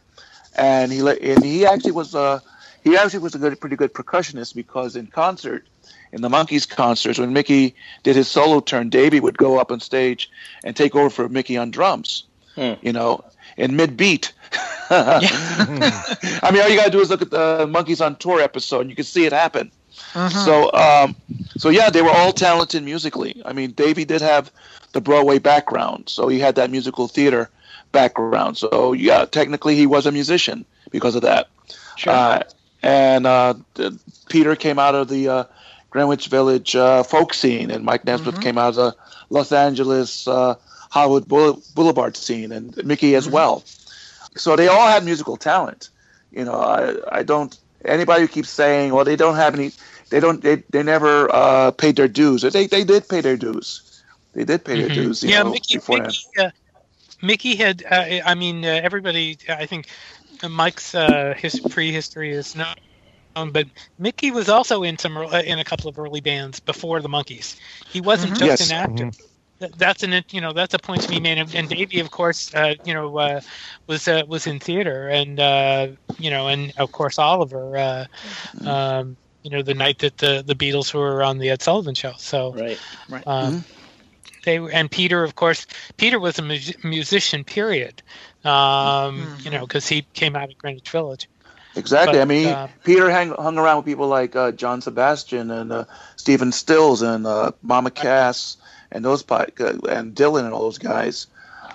Speaker 5: and he and he actually was uh, he actually was a good, pretty good percussionist because in concert, in the Monkees concerts, when Mickey did his solo turn, Davey would go up on stage and take over for Mickey on drums.
Speaker 2: Hmm.
Speaker 5: You know, in mid beat. I mean, all you gotta do is look at the Monkees on Tour episode, and you can see it happen.
Speaker 4: Mhm.
Speaker 5: So, um, so yeah, they were all talented musically. I mean, Davey did have the Broadway background, so he had that musical theater background. So yeah, technically he was a musician because of that.
Speaker 4: Sure.
Speaker 5: Uh, and uh, Peter came out of the uh, Greenwich Village uh, folk scene, and Mike Nesmith
Speaker 4: Mhm.
Speaker 5: came out of the Los Angeles uh, Hollywood Boulevard scene, and Mickey as
Speaker 4: Mhm.
Speaker 5: well. So they all had musical talent. You know, I, I don't. Anybody who keeps saying, "Well, they don't have any," they don't. They, they never uh, paid their dues. They they did pay their dues. They did pay their
Speaker 1: Mhm.
Speaker 5: dues.
Speaker 1: Yeah,
Speaker 5: know,
Speaker 1: Mickey,
Speaker 5: beforehand.
Speaker 1: Mickey, uh, Mickey had. Uh, I mean, uh, everybody. I think Mike's uh, his prehistory is not known, but Mickey was also in some uh, in a couple of early bands before the Monkees. He wasn't
Speaker 4: Mhm.
Speaker 1: just
Speaker 5: Yes.
Speaker 1: an actor. Th- That's an you know that's a point to be made, and, and Davey, of course, uh, you know uh, was uh, was in theater, and uh, you know, and of course Oliver, uh, um, you know, the night that the the Beatles were on the Ed Sullivan Show. So
Speaker 2: Right.
Speaker 1: um,
Speaker 5: Mhm.
Speaker 1: they and Peter, of course, Peter was a mu- musician. Period. Um, You know, because he came out of Greenwich Village.
Speaker 5: Exactly.
Speaker 1: But,
Speaker 5: I mean,
Speaker 1: uh,
Speaker 5: Peter hang, hung around with people like uh, John Sebastian and uh, Stephen Stills and uh, Mama Cass and those uh, and Dylan and all those guys.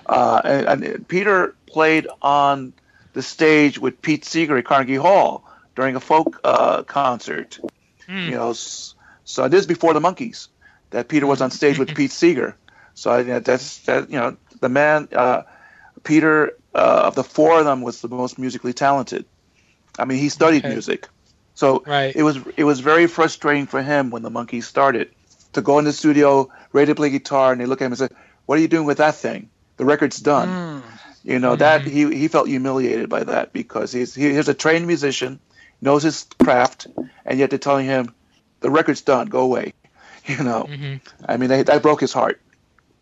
Speaker 5: Uh, and, and Peter played on the stage with Pete Seeger at Carnegie Hall during a folk uh, concert.
Speaker 1: Hmm.
Speaker 5: You know, so this is before the Monkees that Peter was on stage with Pete Seeger. So I, that's that. You know, the man uh, Peter uh, of the four of them was the most musically talented. I mean, he studied
Speaker 1: Okay.
Speaker 5: music, so
Speaker 1: Right.
Speaker 5: it was it was very frustrating for him when the Monkees started to go in the studio, ready to play guitar, and they look at him and say, "What are you doing with that thing? The record's done."
Speaker 4: Mm.
Speaker 5: You know that he he felt humiliated by that because he's he, he's a trained musician, knows his craft, and yet they're telling him, "The record's done. Go away." You know,
Speaker 1: hmm
Speaker 5: I mean, they, that broke his heart.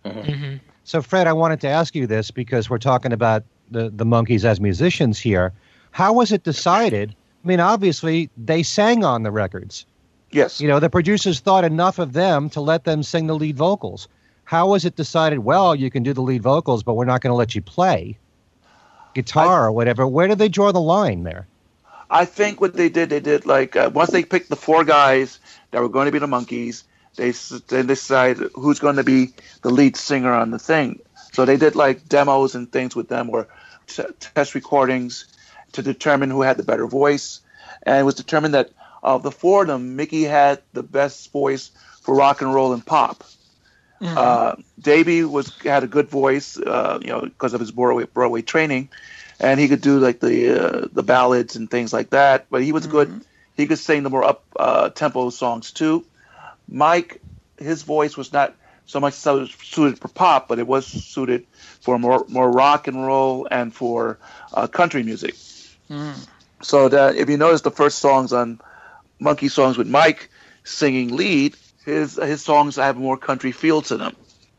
Speaker 1: hmm
Speaker 3: So, Fred, I wanted to ask you this because we're talking about the, the Monkees as musicians here. How was it decided? I mean, obviously, they sang on the records.
Speaker 5: Yes.
Speaker 3: You know, the producers thought enough of them to let them sing the lead vocals. How was it decided, well, you can do the lead vocals, but we're not going to let you play guitar or whatever? Where did they draw the line there?
Speaker 5: I think what they did, they did like uh, once they picked the four guys that were going to be the Monkees, they then decided who's going to be the lead singer on the thing. So they did like demos and things with them, or t- test recordings to determine who had the better voice, and it was determined that of the four of them, Mickey had the best voice for rock and roll and pop.
Speaker 4: Mhm.
Speaker 5: Uh, Davey was had a good voice, uh, you know, because of his Broadway, Broadway training, and he could do like the uh, the ballads and things like that. But he was good. He could sing the more up uh, tempo songs too. Mike, his voice was not so much so suited for pop, but it was suited for more more rock and roll and for uh, country music.
Speaker 4: Mm.
Speaker 5: So that if you notice the first songs on Monkey Songs with Mike singing lead, his his songs have more country feel to them.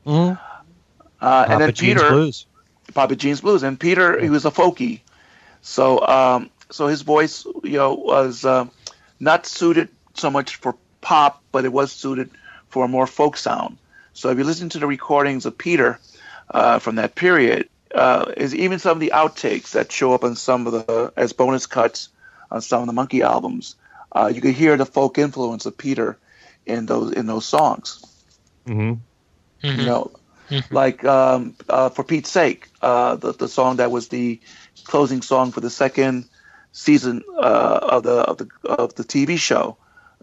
Speaker 3: Mm-hmm.
Speaker 5: Uh, and then Peter,
Speaker 3: Blues.
Speaker 5: Papa Gene's Blues, and Peter he was a folky, so um, so his voice you know was um not suited so much for pop, but it was suited for a more folk sound. So if you listen to the recordings of Peter uh, from that period, uh, is even some of the outtakes that show up on some of the as bonus cuts on some of the Monkey albums, uh, you could hear the folk influence of Peter in those in those songs
Speaker 3: hmm
Speaker 1: hmm
Speaker 5: you know,
Speaker 1: Mhm.
Speaker 5: like um, uh, for Pete's sake, uh, the the song that was the closing song for the second season uh, of the of the of the TV show,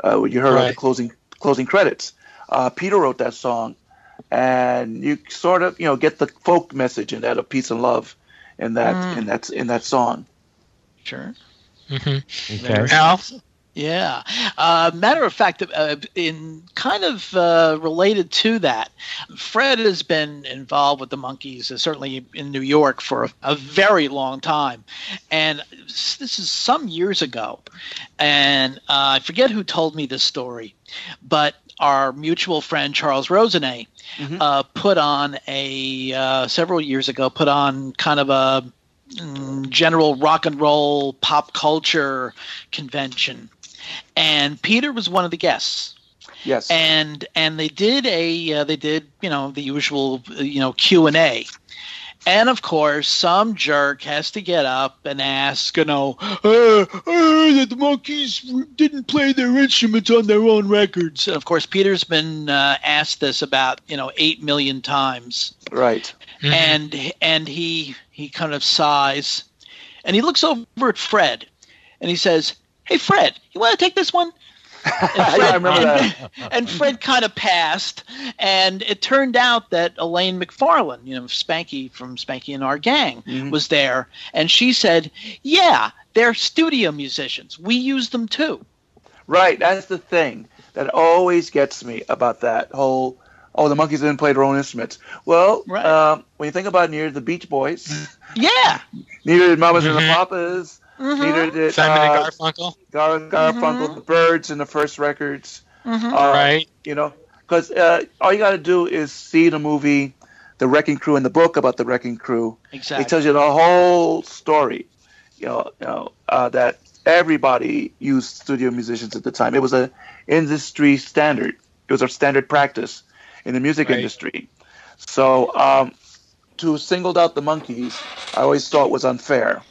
Speaker 5: uh, where you heard the closing closing credits. Uh, Peter wrote that song, and you sort of you know get the folk message in that of peace and love in that
Speaker 4: Mm.
Speaker 5: in that in that song.
Speaker 4: Sure.
Speaker 1: hmm
Speaker 3: Okay.
Speaker 1: Al?
Speaker 4: Yeah. Uh, matter of fact, uh, in kind of uh, related to that, Fred has been involved with the Monkees, uh, certainly in New York, for a, a very long time. And this is some years ago. And uh, I forget who told me this story, but our mutual friend Charles Rosenay
Speaker 5: Mhm.
Speaker 4: uh, put on a, uh, several years ago, put on kind of a mm, general rock and roll pop culture convention and Peter was one of the guests.
Speaker 5: Yes.
Speaker 4: And and they did a uh, they did you know the usual uh, you know Q and A, And of course, some jerk has to get up and ask, you know, uh, uh, that the Monkees didn't play their instruments on their own records. And of course, Peter's been uh, asked this about, you know, eight million times.
Speaker 5: Right.
Speaker 4: Mm-hmm. And and he he kind of sighs, and he looks over at Fred, and he says, "Hey, Fred, you want to take this one?"
Speaker 5: Fred, yeah, I remember that.
Speaker 4: And Fred kind of passed, and it turned out that Elaine McFarlane, you know, Spanky from Spanky and Our Gang, mm-hmm. was there, and she said, "Yeah, they're studio musicians. We use them too."
Speaker 5: Right. That's the thing that always gets me about that whole. Oh, the Monkees didn't play their own instruments. Well, right. um, when you think about near the Beach Boys,
Speaker 4: yeah,
Speaker 5: neither did Mamas mm-hmm. and the Papas. Mm-hmm. Neither did
Speaker 1: Simon uh, and Garfunkel.
Speaker 5: Gar- Garfunkel, mm-hmm. the Byrds, in the first records.
Speaker 1: Mm-hmm. Uh, right.
Speaker 5: You know, because uh, all you got to do is see the movie, The Wrecking Crew, and the book about the Wrecking Crew.
Speaker 4: Exactly.
Speaker 5: It tells you the whole story. You know, you know uh, that everybody used studio musicians at the time. It was a industry standard. It was a standard practice in the music right. industry. So um, to singled out the Monkees, I always thought was unfair.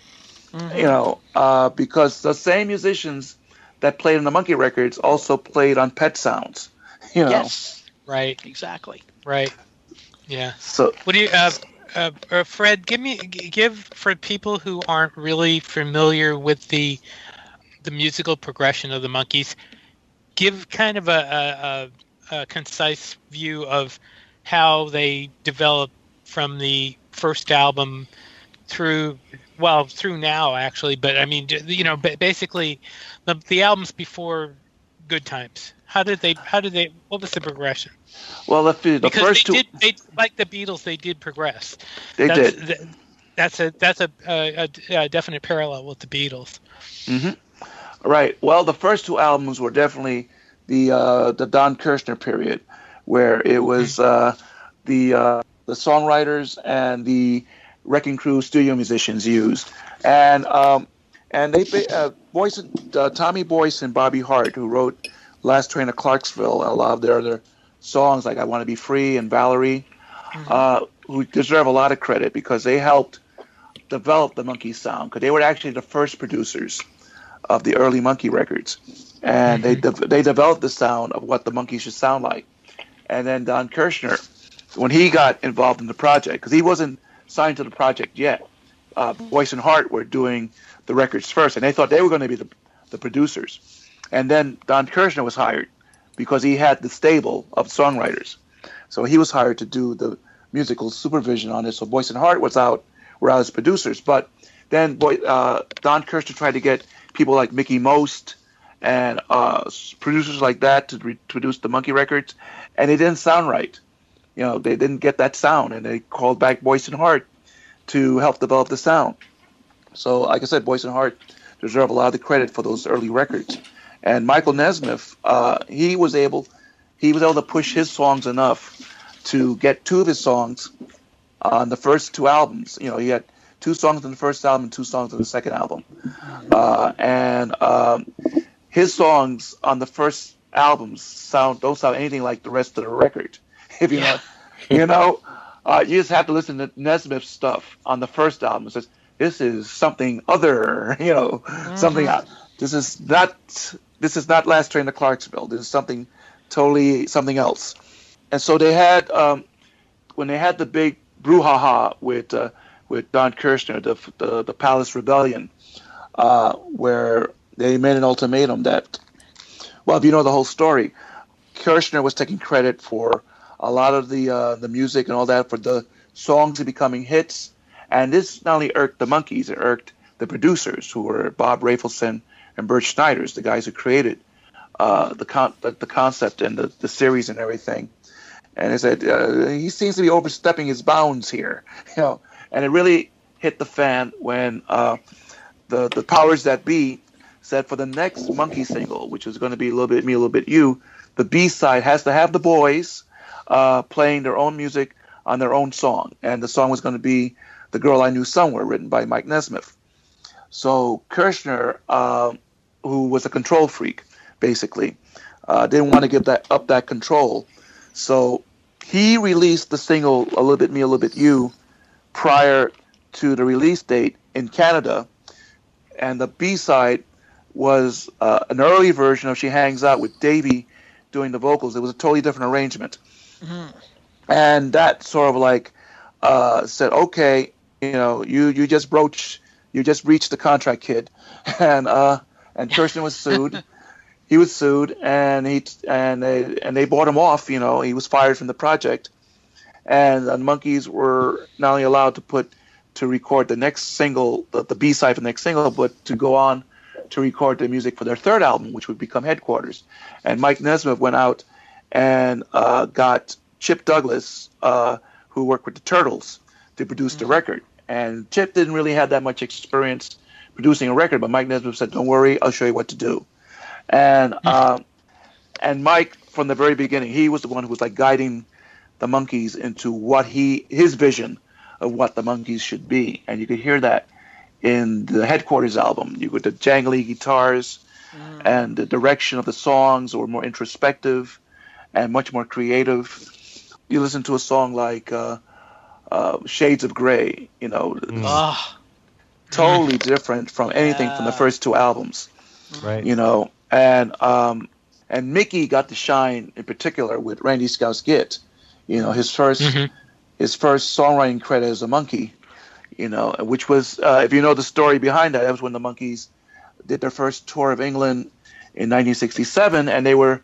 Speaker 5: Mm-hmm. You know, uh, because the same musicians that played on the Monkey records also played on Pet Sounds. You know.
Speaker 4: Yes.
Speaker 1: Right.
Speaker 4: Exactly.
Speaker 1: Right. Yeah.
Speaker 5: So.
Speaker 1: What do you, uh, uh, uh, Fred? Give me, give for people who aren't really familiar with the the musical progression of the Monkees, Give kind of a, a, a concise view of how they developed from the first album through well through now actually but i mean you know basically the, the albums before good times. How did they how did they what was the progression?
Speaker 5: Well the, the
Speaker 1: because
Speaker 5: first
Speaker 1: they
Speaker 5: two
Speaker 1: did they like the beatles they did progress.
Speaker 5: They
Speaker 1: that's,
Speaker 5: did.
Speaker 1: that's a that's a, a, a, definite parallel with the beatles.
Speaker 5: Mm-hmm. right. Well the first two albums were definitely the uh, the don kirshner period where it was mm-hmm. uh, the uh, the songwriters and the Wrecking Crew studio musicians used, and um, and they uh, Boyce, uh, Tommy Boyce and Bobby Hart, who wrote Last Train to Clarksville, and a lot of their other songs like I Want to Be Free and Valerie, mm-hmm. uh, who deserve a lot of credit because they helped develop the Monkey sound because they were actually the first producers of the early Monkey records, and mm-hmm. they de- they developed the sound of what the Monkees should sound like, and then Don Kirshner, when he got involved in the project, because he wasn't signed to the project yet. Uh, Boyce and Hart were doing the records first, and they thought they were going to be the, the producers. And then Don Kirshner was hired because he had the stable of songwriters. So he was hired to do the musical supervision on this. So Boyce and Hart was out, were out as producers. But then Boy, uh, Don Kirshner tried to get people like Mickie Most and uh, producers like that to re- produce the Monkey records, and it didn't sound right you know, they didn't get that sound, and they called back Boyce and Hart to help develop the sound. So, like I said, Boyce and Hart deserve a lot of the credit for those early records. And Michael Nesmith, uh, he was able, he was able to push his songs enough to get two of his songs on the first two albums. You know, he had two songs on the first album and two songs on the second album. Uh, and um, his songs on the first albums sound don't sound anything like the rest of the record if you yeah. know, you know, uh, you just have to listen to Nesmith's stuff on the first album. It says this is something other, you know, mm-hmm. something. This is not. This is not Last Train to Clarksville. This is something totally something else. And so they had um, when they had the big brouhaha with uh, with Don Kirshner, the the, the Palace Rebellion, uh, where they made an ultimatum that, well, if you know the whole story, Kirshner was taking credit for a lot of the uh, the music and all that for the songs becoming hits. And this not only irked the Monkees, it irked the producers who were Bob Rafelson and Bert Schneiders, the guys who created uh, the, con- the, the concept and the, the series and everything. And they said uh, he seems to be overstepping his bounds here, you know. And it really hit the fan when uh, the the powers that be said for the next monkey single, which was going to be a little bit me, a little bit you, the B side has to have the boys uh, playing their own music on their own song. And the song was going to be The Girl I Knew Somewhere, written by Mike Nesmith. So Kirshner, uh, who was a control freak, basically, uh, didn't want to give that up that control. So he released the single "A Little Bit Me, A Little Bit You" prior to the release date in Canada, and the B side was uh, an early version of "She Hangs Out" with Davy doing the vocals. It was a totally different arrangement,
Speaker 4: Mhm.
Speaker 5: and that sort of like uh, said, "Okay, you know, you you just broached, you just reached the contract, kid," and uh, and Kirshner was sued. he was sued, and he and they and they bought him off. You know, he was fired from the project, and the Monkees were not only allowed to put to record the next single, the, the B side for the next single, but to go on to record the music for their third album, which would become Headquarters. And Mike Nesmith went out and uh, got Chip Douglas, uh, who worked with the Turtles, to produce the record. And Chip didn't really have that much experience producing a record, but Mike Nesmith said, "Don't worry, I'll show you what to do." And um, and Mike, from the very beginning, he was the one who was like guiding the Monkees into what he his vision of what the Monkees should be, and you could hear that in the Headquarters album. You could the jangly guitars and the direction of the songs were more introspective and much more creative. You listen to a song like uh, uh, Shades of Grey, you know,
Speaker 3: Mm.
Speaker 4: Ah,
Speaker 5: totally different from anything from the first two albums.
Speaker 3: Right.
Speaker 5: you know, and um, and Mickey got to shine in particular with Randy Scouse Git, you know, his 1st
Speaker 1: Mhm.
Speaker 5: his first songwriting credit as a Monkee, you know, which was uh, if you know the story behind that, that was when the Monkees did their first tour of England in 1967, and they were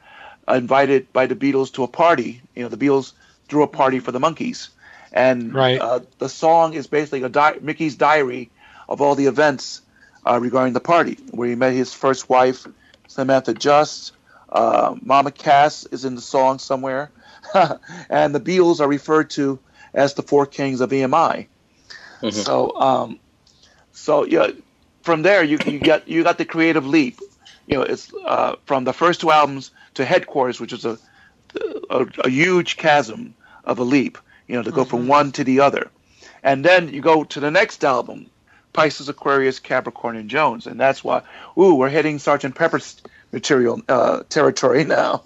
Speaker 5: invited by the Beatles to a party. You know, the Beatles threw a party for the Monkees, and
Speaker 1: Right.
Speaker 5: uh, the song is basically a di- Mickey's diary of all the events uh, regarding the party, where he met his first wife, Samantha Juste. Uh, Mama Cass is in the song somewhere, and the Beatles are referred to as the four kings of EMI.
Speaker 2: Mhm.
Speaker 5: So, um, so yeah, from there you you got you got the creative leap. You know, it's uh, from the first two albums to Headquarters, which is a a, a huge chasm of a leap. You know, to go from one to the other, and then you go to the next album, Pisces, Aquarius, Capricorn, and Jones, and that's why. Ooh, we're hitting Sergeant Pepper's material uh, territory now.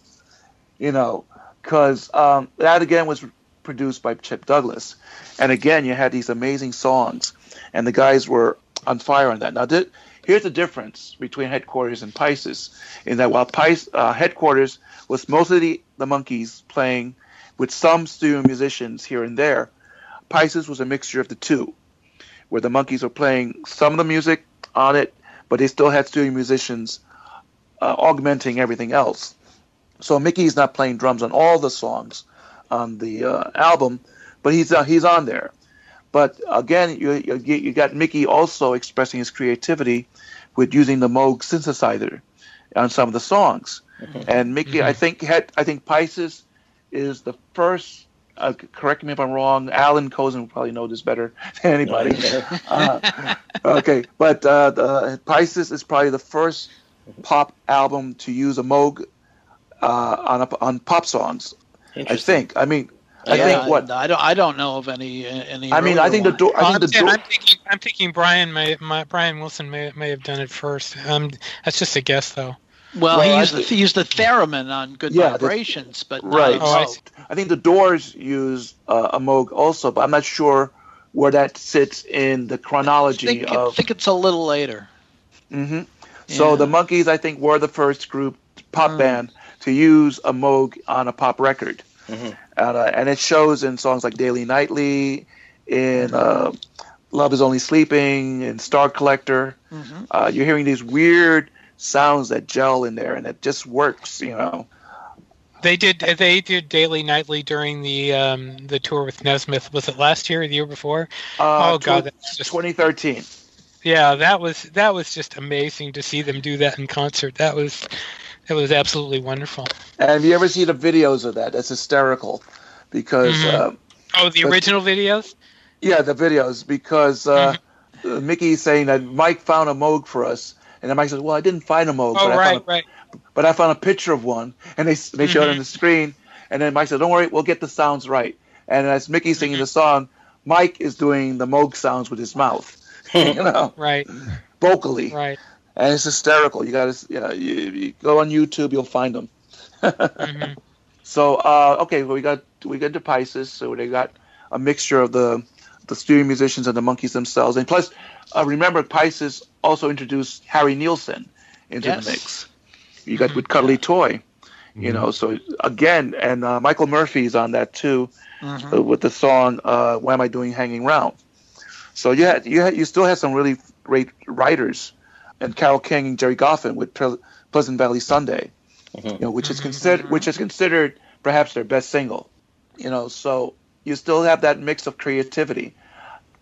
Speaker 5: You know, because um, that again was produced by Chip Douglas, and again you had these amazing songs, and the guys were on fire on that. Now, th- here's the difference between Headquarters and Pisces, in that while Pis- uh, Headquarters was mostly the, the Monkees playing with some studio musicians here and there, Pisces was a mixture of the two, where the Monkees were playing some of the music on it, but they still had studio musicians uh, augmenting everything else. So Mickey's not playing drums on all the songs on the uh, album, but he's uh, he's on there. But again, you, you you got Mickey also expressing his creativity with using the Moog synthesizer on some of the songs. And Mickey, I think had I think Pisces is the first. Uh, correct me if I'm wrong. Allan Kozinn will probably know this better than anybody. uh, okay, but uh, the Pisces is probably the first pop album to use a Moog uh, on a, on pop songs. I think. I mean, I
Speaker 2: Yeah,
Speaker 5: think what
Speaker 4: I don't. I don't know of any. Any.
Speaker 5: I mean. I think the
Speaker 4: earlier
Speaker 5: door. I
Speaker 1: I'm,
Speaker 5: think the
Speaker 1: saying-
Speaker 5: door.
Speaker 1: I'm thinking. I'm thinking Brian may, my, Brian Wilson may, may have done it first. Um, that's just a guess, though.
Speaker 4: Well,
Speaker 5: Well,
Speaker 4: he used the he used the theremin on Good
Speaker 5: Yeah, the-
Speaker 4: Vibrations, but not
Speaker 5: Right.
Speaker 1: Oh, I
Speaker 5: I think the Doors use uh, a Moog also, but I'm not sure where that sits in the
Speaker 4: I
Speaker 5: chronology
Speaker 4: think, I
Speaker 5: of.
Speaker 4: think it's a little later.
Speaker 5: hmm So the Monkees, I think, were the first group pop
Speaker 4: Mm.
Speaker 5: band to use a Moog on a pop record,
Speaker 2: Mhm.
Speaker 5: And, uh, and it shows in songs like "Daily Nightly," in uh, "Love Is Only Sleeping," in "Star Collector."
Speaker 4: Mhm.
Speaker 5: Uh, you're hearing these weird sounds that gel in there, and it just works, you know.
Speaker 1: They did. They did daily, nightly during the um, the tour with Nesmith. Was it last year or the year before?
Speaker 5: Uh,
Speaker 1: oh God, that's just
Speaker 5: 2013.
Speaker 1: yeah. That was that was just amazing to see them do that in concert. That was that was absolutely wonderful.
Speaker 5: And have you ever seen the videos of that? That's hysterical, because
Speaker 1: Mhm.
Speaker 5: uh,
Speaker 1: Oh, the
Speaker 5: But-
Speaker 1: original videos.
Speaker 5: yeah, the videos because uh,
Speaker 1: Mm-hmm.
Speaker 5: Mickey's saying that Mike found a Moog for us, and then Mike says, "Well, I didn't find a Moog,
Speaker 1: Oh,
Speaker 5: but, I
Speaker 1: right,
Speaker 5: found a,
Speaker 1: right.
Speaker 5: but I found a picture of one," and they they showed it on the screen, and then Mike said, "Don't worry, we'll get the sounds right." And as Mickey's singing the song, Mike is doing the Moog sounds with his mouth, you know,
Speaker 1: Right,
Speaker 5: vocally,
Speaker 1: right.
Speaker 5: And it's hysterical. You got to, you, know, you, you go on YouTube, you'll find them.
Speaker 1: hmm
Speaker 5: So uh, okay, well, we got we got the Pisces, so they got a mixture of the the studio musicians and the Monkees themselves. And plus, uh, remember, Pisces also introduced Harry Nilsson into
Speaker 4: Yes.
Speaker 5: the mix. You got with Cuddly Toy, you know. So again, and uh, Michael Murphey's on that too
Speaker 4: Mhm.
Speaker 5: uh, with the song uh, "Why Am I Doing Hanging Round." So you had you had you still had some really great writers, and Carole King and Gerry Goffin with Ple- Pleasant Valley Sunday,
Speaker 2: Mhm.
Speaker 5: you know, which is considered which is considered perhaps their best single, you know. So you still have that mix of creativity,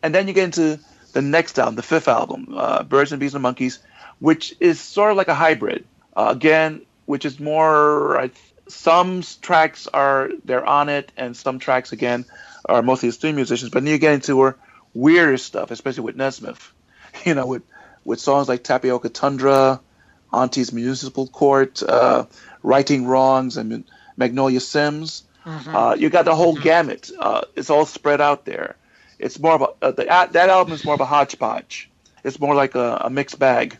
Speaker 5: and then you get into the next album, the fifth album, uh, Birds and Bees and Monkees, which is sort of like a hybrid. Uh, again, which is more. I some tracks are they're on it, and some tracks again are mostly the studio musicians. But then you get into more weirder stuff, especially with Nesmith. You know, with with songs like Tapioca Tundra, Auntie's Municipal Court, uh, Writing Wrongs, and Magnolia Simms.
Speaker 4: Mhm.
Speaker 5: Uh, you got the whole gamut. Uh, it's all spread out there. It's more of a uh, the, uh, that album is more of a hodgepodge. It's more like a, a mixed bag.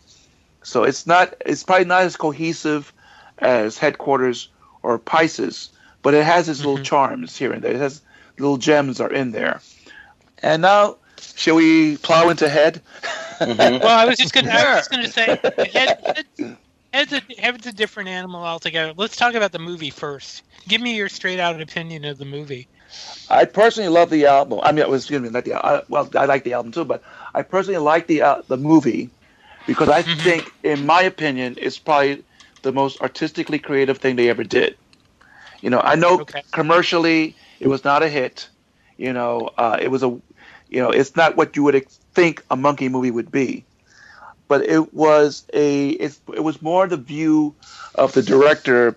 Speaker 5: So it's not. It's probably not as cohesive as Headquarters or Pisces, but it has its little
Speaker 1: Mhm.
Speaker 5: charms here and there. It has little gems are in there. And now, shall we plow into Head?
Speaker 2: Mhm.
Speaker 1: Well, I was just gonna, I was just gonna say, head, head, head's, a, head's a different animal altogether. Let's talk about the movie first. Give me your straight out opinion of the movie.
Speaker 5: I personally love the album. I mean, it was, excuse me, not the I, well, I like the album too, but I personally like the uh, the movie because I
Speaker 1: Mhm.
Speaker 5: think, in my opinion, it's probably the most artistically creative thing they ever did. You know, I know
Speaker 1: Okay.
Speaker 5: commercially it was not a hit. You know, uh, it was a, you know, it's not what you would ex- think a monkey movie would be, but it was a, it's, it was more the view of the director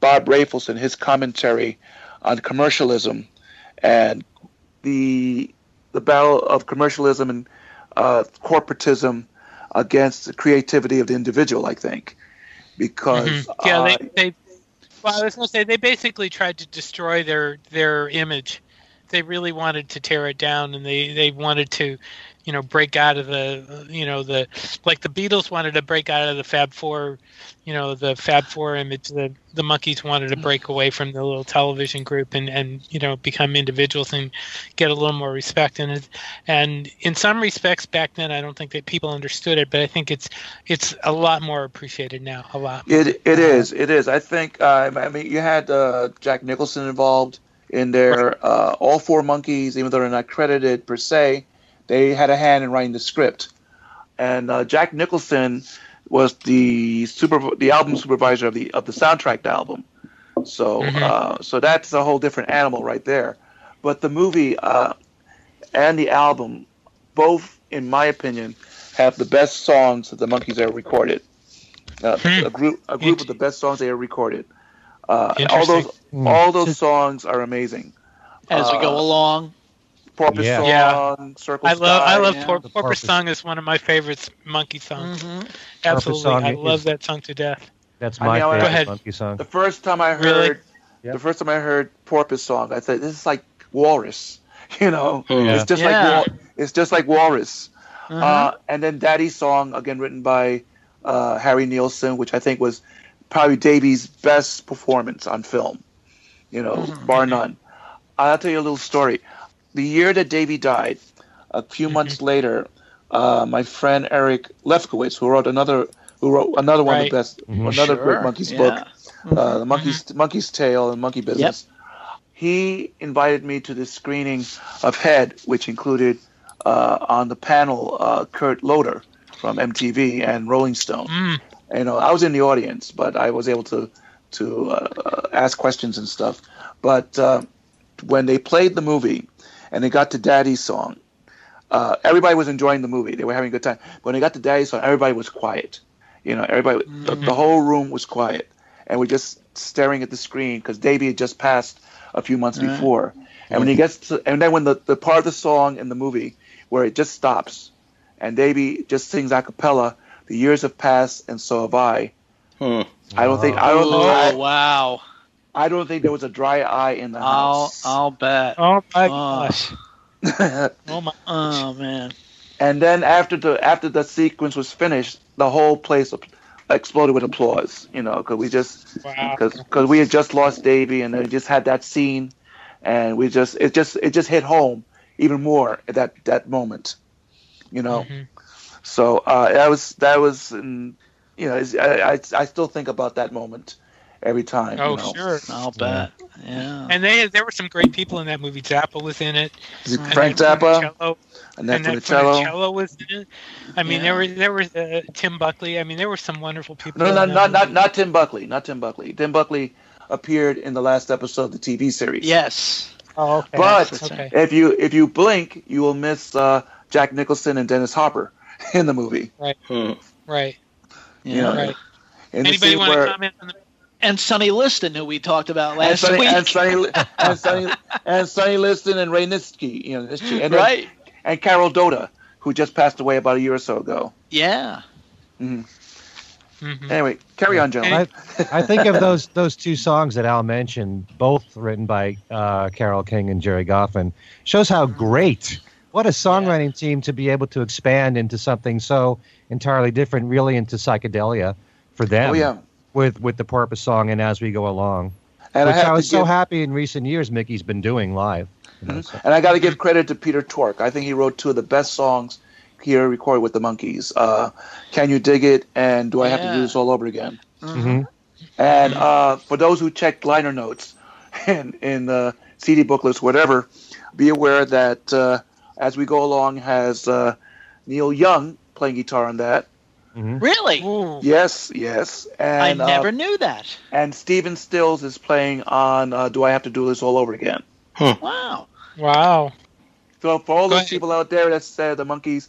Speaker 5: Bob Rafelson, his commentary on commercialism and the the battle of commercialism and uh, corporatism against the creativity of the individual. I think because
Speaker 1: Mhm. Yeah,
Speaker 5: uh,
Speaker 1: they, they. Well, I was gonna say they basically tried to destroy their their image. They really wanted to tear it down, and they they wanted to, you know, break out of the, you know, the like the Beatles wanted to break out of the Fab Four, you know, the Fab Four image. The the Monkees wanted to break away from the little television group and and you know become individuals and get a little more respect. And it, and in some respects, back then, I don't think that people understood it, but I think it's it's a lot more appreciated now. A lot. More.
Speaker 5: It it is it is. I think uh, I mean you had uh, Jack Nicholson involved in there. Uh, all four Monkees, even though they're not credited per se, they had a hand in writing the script. And uh, Jack Nicholson was the super the album supervisor of the of the soundtrack album. So
Speaker 1: Mhm.
Speaker 5: uh, so that's a whole different animal right there. But the movie uh, and the album, both in my opinion, have the best songs that the Monkees ever recorded. Uh,
Speaker 1: Hmm.
Speaker 5: A group a group of the best songs they ever recorded. Uh, all those
Speaker 3: Hmm.
Speaker 5: all those songs are amazing.
Speaker 4: As we go
Speaker 5: Uh,
Speaker 4: along.
Speaker 5: Porpoise
Speaker 3: Yeah.
Speaker 5: song, Circle
Speaker 1: I love I love
Speaker 4: yeah.
Speaker 1: Por- Porpoise
Speaker 3: Porpoise.
Speaker 1: song is one of my favorites monkey songs.
Speaker 4: Mhm.
Speaker 1: Absolutely,
Speaker 3: song
Speaker 1: I
Speaker 3: is-
Speaker 1: love that song to death.
Speaker 3: That's
Speaker 5: I
Speaker 3: my
Speaker 5: mean,
Speaker 3: favorite
Speaker 1: Go ahead.
Speaker 3: monkey song.
Speaker 5: The first time I heard
Speaker 1: Really?
Speaker 3: Yep.
Speaker 5: the first time I heard Porpoise song, I said this is like Walrus. You know,
Speaker 2: Hmm.
Speaker 5: it's just
Speaker 4: Yeah.
Speaker 5: like Wal- it's just like Walrus.
Speaker 4: Mhm.
Speaker 5: Uh, and then Daddy's song again written by uh, Harry Nilsson, which I think was probably Davy's best performance on film. You know,
Speaker 4: Mhm.
Speaker 5: bar none. I'll tell you a little story. The year that Davy died, a few
Speaker 1: Mhm.
Speaker 5: months later, uh, my friend Eric Lefkowitz, who wrote another who wrote another one of the best
Speaker 3: Mhm.
Speaker 5: another
Speaker 4: Sure,
Speaker 5: great Monkees
Speaker 4: yeah.
Speaker 5: book,
Speaker 4: Mhm.
Speaker 5: uh, the Monkees Monkees tale and Monkee Business. He invited me to this screening of Head, which included uh, on the panel uh, Kurt Loder from MTV and Rolling Stone.
Speaker 1: Mm,
Speaker 5: You know, I was in the audience, but I was able to to uh, uh, ask questions and stuff. But uh, when they played the movie and they got to Daddy's song, uh, everybody was enjoying the movie. They were having a good time. But when they got to Daddy's song, everybody was quiet. You know, everybody, the, the whole room was quiet, and we're just staring at the screen because Davy had just passed a few months
Speaker 4: Right.
Speaker 5: before. And when he gets to, and then when the, the part of the song in the movie where it just stops, and Davy just sings a cappella, "The years have passed, and so have I."
Speaker 2: Hmm.
Speaker 5: I don't think I don't
Speaker 4: Oh,
Speaker 5: I,
Speaker 4: wow.
Speaker 5: I don't think there was a dry eye in the
Speaker 4: I'll
Speaker 5: house.
Speaker 4: I'll bet.
Speaker 1: oh my
Speaker 4: Oh.
Speaker 1: gosh! Oh my!
Speaker 4: Oh man.
Speaker 5: and then after the after the sequence was finished, the whole place exploded with applause. You know, because we just
Speaker 1: Wow!
Speaker 5: because we had just lost Davy, and they just had that scene, and we just it just it just hit home. even more at that that moment. You know,
Speaker 1: Mhm.
Speaker 5: so uh, that was that was, and, you know, I, I I still think about that moment every time.
Speaker 1: Oh,
Speaker 5: you know.
Speaker 1: sure.
Speaker 4: I'll bet. Yeah.
Speaker 1: And they there were some great people in that movie. Zappa was in it.
Speaker 5: Frank
Speaker 1: Annette
Speaker 5: Zappa,
Speaker 1: Funicello-
Speaker 5: Annette
Speaker 1: Annette
Speaker 5: Funicello.
Speaker 1: Funicello was in it. I mean,
Speaker 4: Yeah.
Speaker 1: there were there was uh, Tim Buckley. I mean, there were some wonderful people.
Speaker 5: No,
Speaker 1: in
Speaker 5: no,
Speaker 1: that
Speaker 5: not not not Tim Buckley, not Tim Buckley. Tim Buckley appeared in the last episode of the TV series.
Speaker 4: yes.
Speaker 1: Oh, okay.
Speaker 5: But
Speaker 1: okay.
Speaker 5: if you if you blink, you will miss uh, Jack Nicholson and Dennis Hopper in the movie.
Speaker 2: Hmm.
Speaker 1: right,
Speaker 5: You know,
Speaker 1: right.
Speaker 5: in the
Speaker 1: Anybody
Speaker 5: scene
Speaker 1: want to comment on the?
Speaker 4: And Sonny Liston, who we talked about
Speaker 5: and
Speaker 4: last
Speaker 5: Sonny,
Speaker 4: week.
Speaker 5: and Sonny and Sonny and Sonny Liston and Ray Nitschke, you know, Nitsky, and then-
Speaker 4: right.
Speaker 5: and Carol Doda, who just passed away about a year or so ago.
Speaker 4: Yeah.
Speaker 1: Mhm.
Speaker 5: Anyway, carry on, gentlemen.
Speaker 3: I think of those those two songs that Al mentioned, both written by uh, Carole King and Gerry Goffin, shows how great what a songwriting team to be able to expand into something so entirely different, really into psychedelia for them.
Speaker 5: oh yeah,
Speaker 3: with with the Porpoise song and as we go along,
Speaker 5: and
Speaker 3: which I,
Speaker 5: have
Speaker 3: was
Speaker 5: to
Speaker 3: so
Speaker 5: give,
Speaker 3: happy in recent years Mickey's been doing live. you know, so-
Speaker 5: and I got to give credit to Peter Tork. I think he wrote two of the best songs he ever recorded with the Monkees. Uh, Can you dig it? And Do I have to do this all over again?
Speaker 3: Mhm.
Speaker 5: And uh, for those who checked liner notes in in uh, CD booklets, whatever, be aware that uh, as we go along has uh, Neil Young playing guitar on that.
Speaker 3: Mhm.
Speaker 4: Really?
Speaker 1: Ooh.
Speaker 5: Yes, yes, and
Speaker 4: I never
Speaker 5: uh,
Speaker 4: knew that.
Speaker 5: and Stephen Stills is playing on uh, Do I Have to Do This All Over Again?
Speaker 4: Wow.
Speaker 1: Wow.
Speaker 5: So for all
Speaker 1: Go
Speaker 5: those
Speaker 1: ahead.
Speaker 5: people out there that said the Monkees,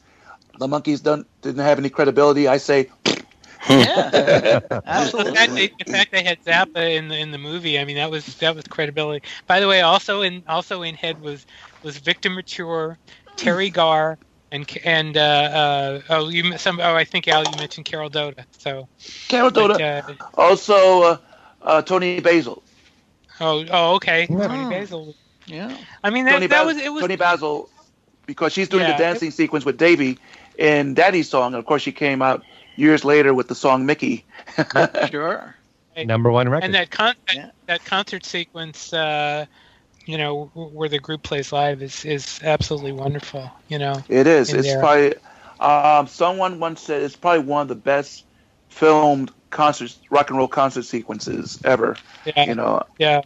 Speaker 5: the Monkees don't didn't have any credibility, I say
Speaker 4: Yeah.
Speaker 1: The fact,
Speaker 4: Absolutely.
Speaker 1: they, the fact they had Zappa in the in the movie, I mean, that was that was credibility. By the way, also in also in head was was Victor Mature, Teri Garr, and and uh, uh, oh you some oh I think Al you mentioned Carol Doda. So
Speaker 5: Carol
Speaker 1: but, uh,
Speaker 5: Also, uh, uh, Toni Basil.
Speaker 1: oh oh okay
Speaker 3: Yeah.
Speaker 1: Toni Basil.
Speaker 4: Yeah.
Speaker 1: I mean that,
Speaker 5: Toni,
Speaker 1: that
Speaker 5: Bas-
Speaker 1: was it was
Speaker 5: Toni Basil, because she's doing
Speaker 1: Yeah.
Speaker 5: the dancing sequence with Davy in Daddy's song. And of course, she came out years later with the song Mickey.
Speaker 4: Sure.
Speaker 3: Number one record.
Speaker 1: and that con- that,
Speaker 4: Yeah.
Speaker 1: that concert sequence. You know where the group plays live is is absolutely wonderful. You know.
Speaker 5: It is. It's
Speaker 1: there.
Speaker 5: probably. Um, someone once said it's probably one of the best filmed concerts, rock and roll concert sequences ever.
Speaker 1: Yeah.
Speaker 5: You know,
Speaker 1: Yeah,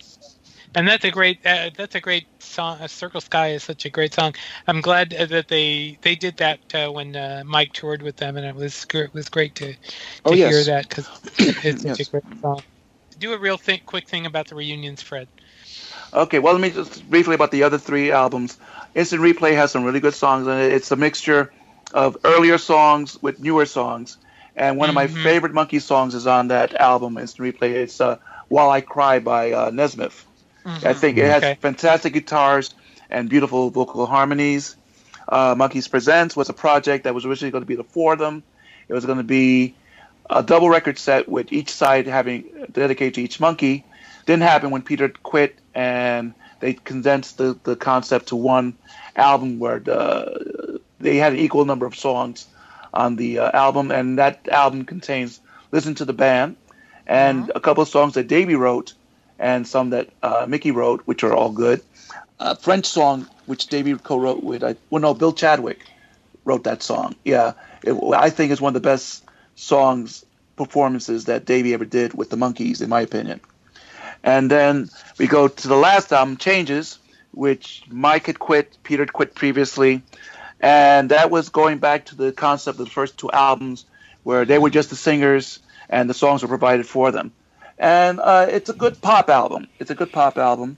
Speaker 1: and that's a great uh, that's a great song. Uh, Circle Sky is such a great song. I'm glad uh, that they they did that uh, when uh, Mike toured with them, and it was it was great to to
Speaker 5: Oh,
Speaker 1: hear that because it's such
Speaker 5: Yes.
Speaker 1: a great song. Do a real thing, quick thing about the reunions, Fred.
Speaker 5: Okay, well, let me just briefly about the other three albums. Instant Replay has some really good songs in it. It's a mixture of earlier songs with newer songs. And one of my
Speaker 1: Mhm.
Speaker 5: favorite Monkey songs is on that album, Instant Replay. It's uh, While I Cry by uh, Nesmith. I think it has
Speaker 1: Okay.
Speaker 5: fantastic guitars and beautiful vocal harmonies. Uh, Monkees Presents was a project that was originally going to be the four of them. It was going to be a double record set with each side having dedicated to each Monkee. Didn't happen when Peter quit, and they condensed the, the concept to one album where the, they had an equal number of songs on the uh, album, and that album contains "Listen to the Band" and a couple of songs that Davey wrote, and some that uh, Mickey wrote, which are all good. A French song which Davey co-wrote with, I, well, no, Bill Chadwick wrote that song. Yeah, it, I think it's one of the best songs performances that Davey ever did with the Monkees, in my opinion. And then we go to the last album, Changes, which Mike had quit, Peter had quit previously, and that was going back to the concept of the first two albums, where they were just the singers and the songs were provided for them. And uh, it's a good pop album. It's a good pop album.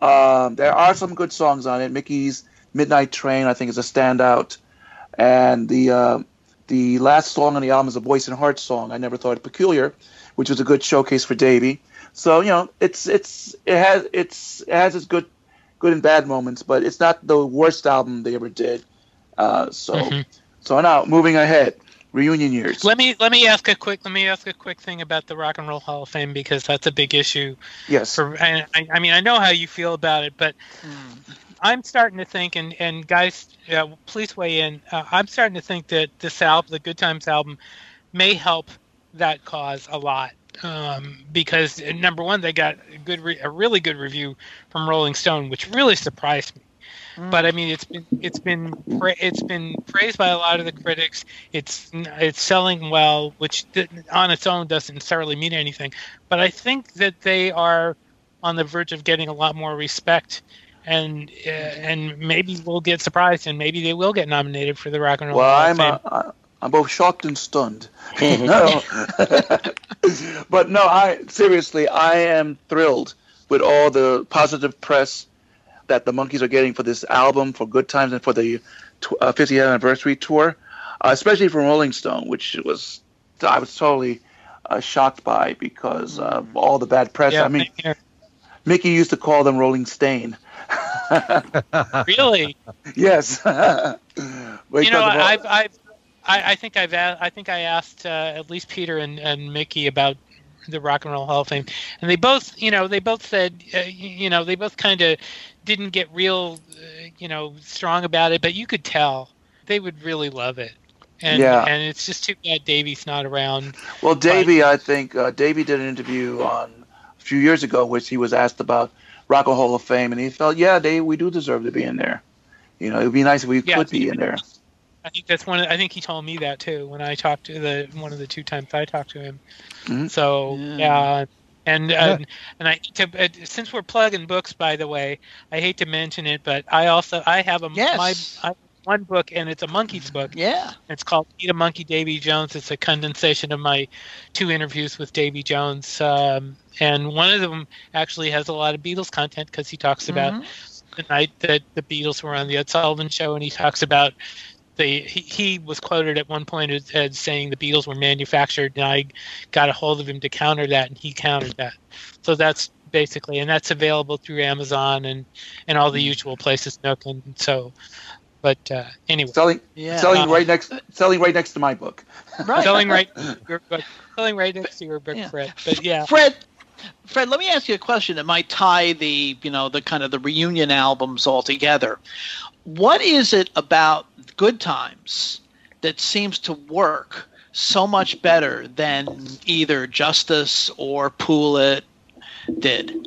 Speaker 5: Um, there are some good songs on it. Mickey's Midnight Train, I think, is a standout, and the uh, the last song on the album is a Boyce and Hart song. I never thought it peculiar, which was a good showcase for Davey. So you know, it's it's it has it's it has its good good and bad moments, but it's not the worst album they ever did. Uh, so
Speaker 1: Mhm.
Speaker 5: so now moving ahead, reunion years.
Speaker 1: Let me let me ask a quick let me ask a quick thing about the Rock and Roll Hall of Fame because that's a big issue
Speaker 5: yes.
Speaker 1: for. I, I I mean I know how you feel about it, but I'm starting to think, and and guys, uh, please weigh in. Uh, I'm starting to think that this album, the Good Times album, may help that cause a lot. Um, because uh, number one, they got a good, re- a really good review from Rolling Stone, which really surprised me. but I mean it's been it's been pra- it's been praised by a lot of the critics. It's it's selling well, which on its own doesn't necessarily mean anything. But I think that they are on the verge of getting a lot more respect. And uh, and maybe we'll get surprised, and maybe they will get nominated for the Rock and Roll
Speaker 5: Well, I'm. Uh, I'm both shocked and stunned. no, but no, I seriously, I am thrilled with all the positive press that the Monkees are getting for this album, for Good Times, and for the tw- uh, 50th anniversary tour, uh, especially from Rolling Stone, which was I was totally uh, shocked by because of all the bad press.
Speaker 1: yeah,
Speaker 5: I mean. Mickey used to call them Rolling Stain.
Speaker 1: really.
Speaker 5: yes.
Speaker 1: you know, I've, I've, I, I think I've, a- I think I asked uh, at least Peter and, and Mickey about the Rock and Roll Hall of Fame, and they both, you know, they both said, uh, you know, they both kind of didn't get real, uh, you know, strong about it, but you could tell they would really love it. And,
Speaker 5: Yeah.
Speaker 1: and it's just too bad Davey's not around.
Speaker 5: Well, Davey, I think uh, Davey did an interview on a few years ago, which he was asked about Rock and Roll Hall of Fame, and he felt, yeah, they we do deserve to be in there. You know, it would be nice if we
Speaker 1: Yeah,
Speaker 5: could be in there.
Speaker 1: I think that's one. Of, I think he told me that too when I talked to the one of the two times I talked to him.
Speaker 5: Mhm.
Speaker 1: So
Speaker 4: Yeah.
Speaker 1: yeah, and
Speaker 3: Yeah.
Speaker 1: uh, and I to, uh, since we're plugging books, by the way, I hate to mention it, but I also I have a
Speaker 4: Yes.
Speaker 1: my I, one book and it's a Monkees book.
Speaker 4: Yeah.
Speaker 1: It's called Eat a Monkey, Davy Jones. It's a condensation of my two interviews with Davy Jones, um, and one of them actually has a lot of Beatles content because he talks about
Speaker 4: Mhm.
Speaker 1: the night that the Beatles were on the Ed Sullivan Show, and he talks about the he, he was quoted at one point as, as saying the Beatles were manufactured, and I got a hold of him to counter that, and he countered that. So that's basically, and that's available through Amazon and and all the usual places, Nook, and so. But uh, anyway,
Speaker 5: Selling,
Speaker 4: Yeah.
Speaker 5: selling
Speaker 1: Uh,
Speaker 5: right next, selling right next to my book.
Speaker 4: Right.
Speaker 1: selling right, your book, selling right next to your book,
Speaker 4: Yeah.
Speaker 1: Fred. But yeah,
Speaker 4: Fred, Fred, let me ask you a question that might tie the you know the kind of the reunion albums all together. What is it about Good Times that seems to work so much better than either Justice or Pool It did?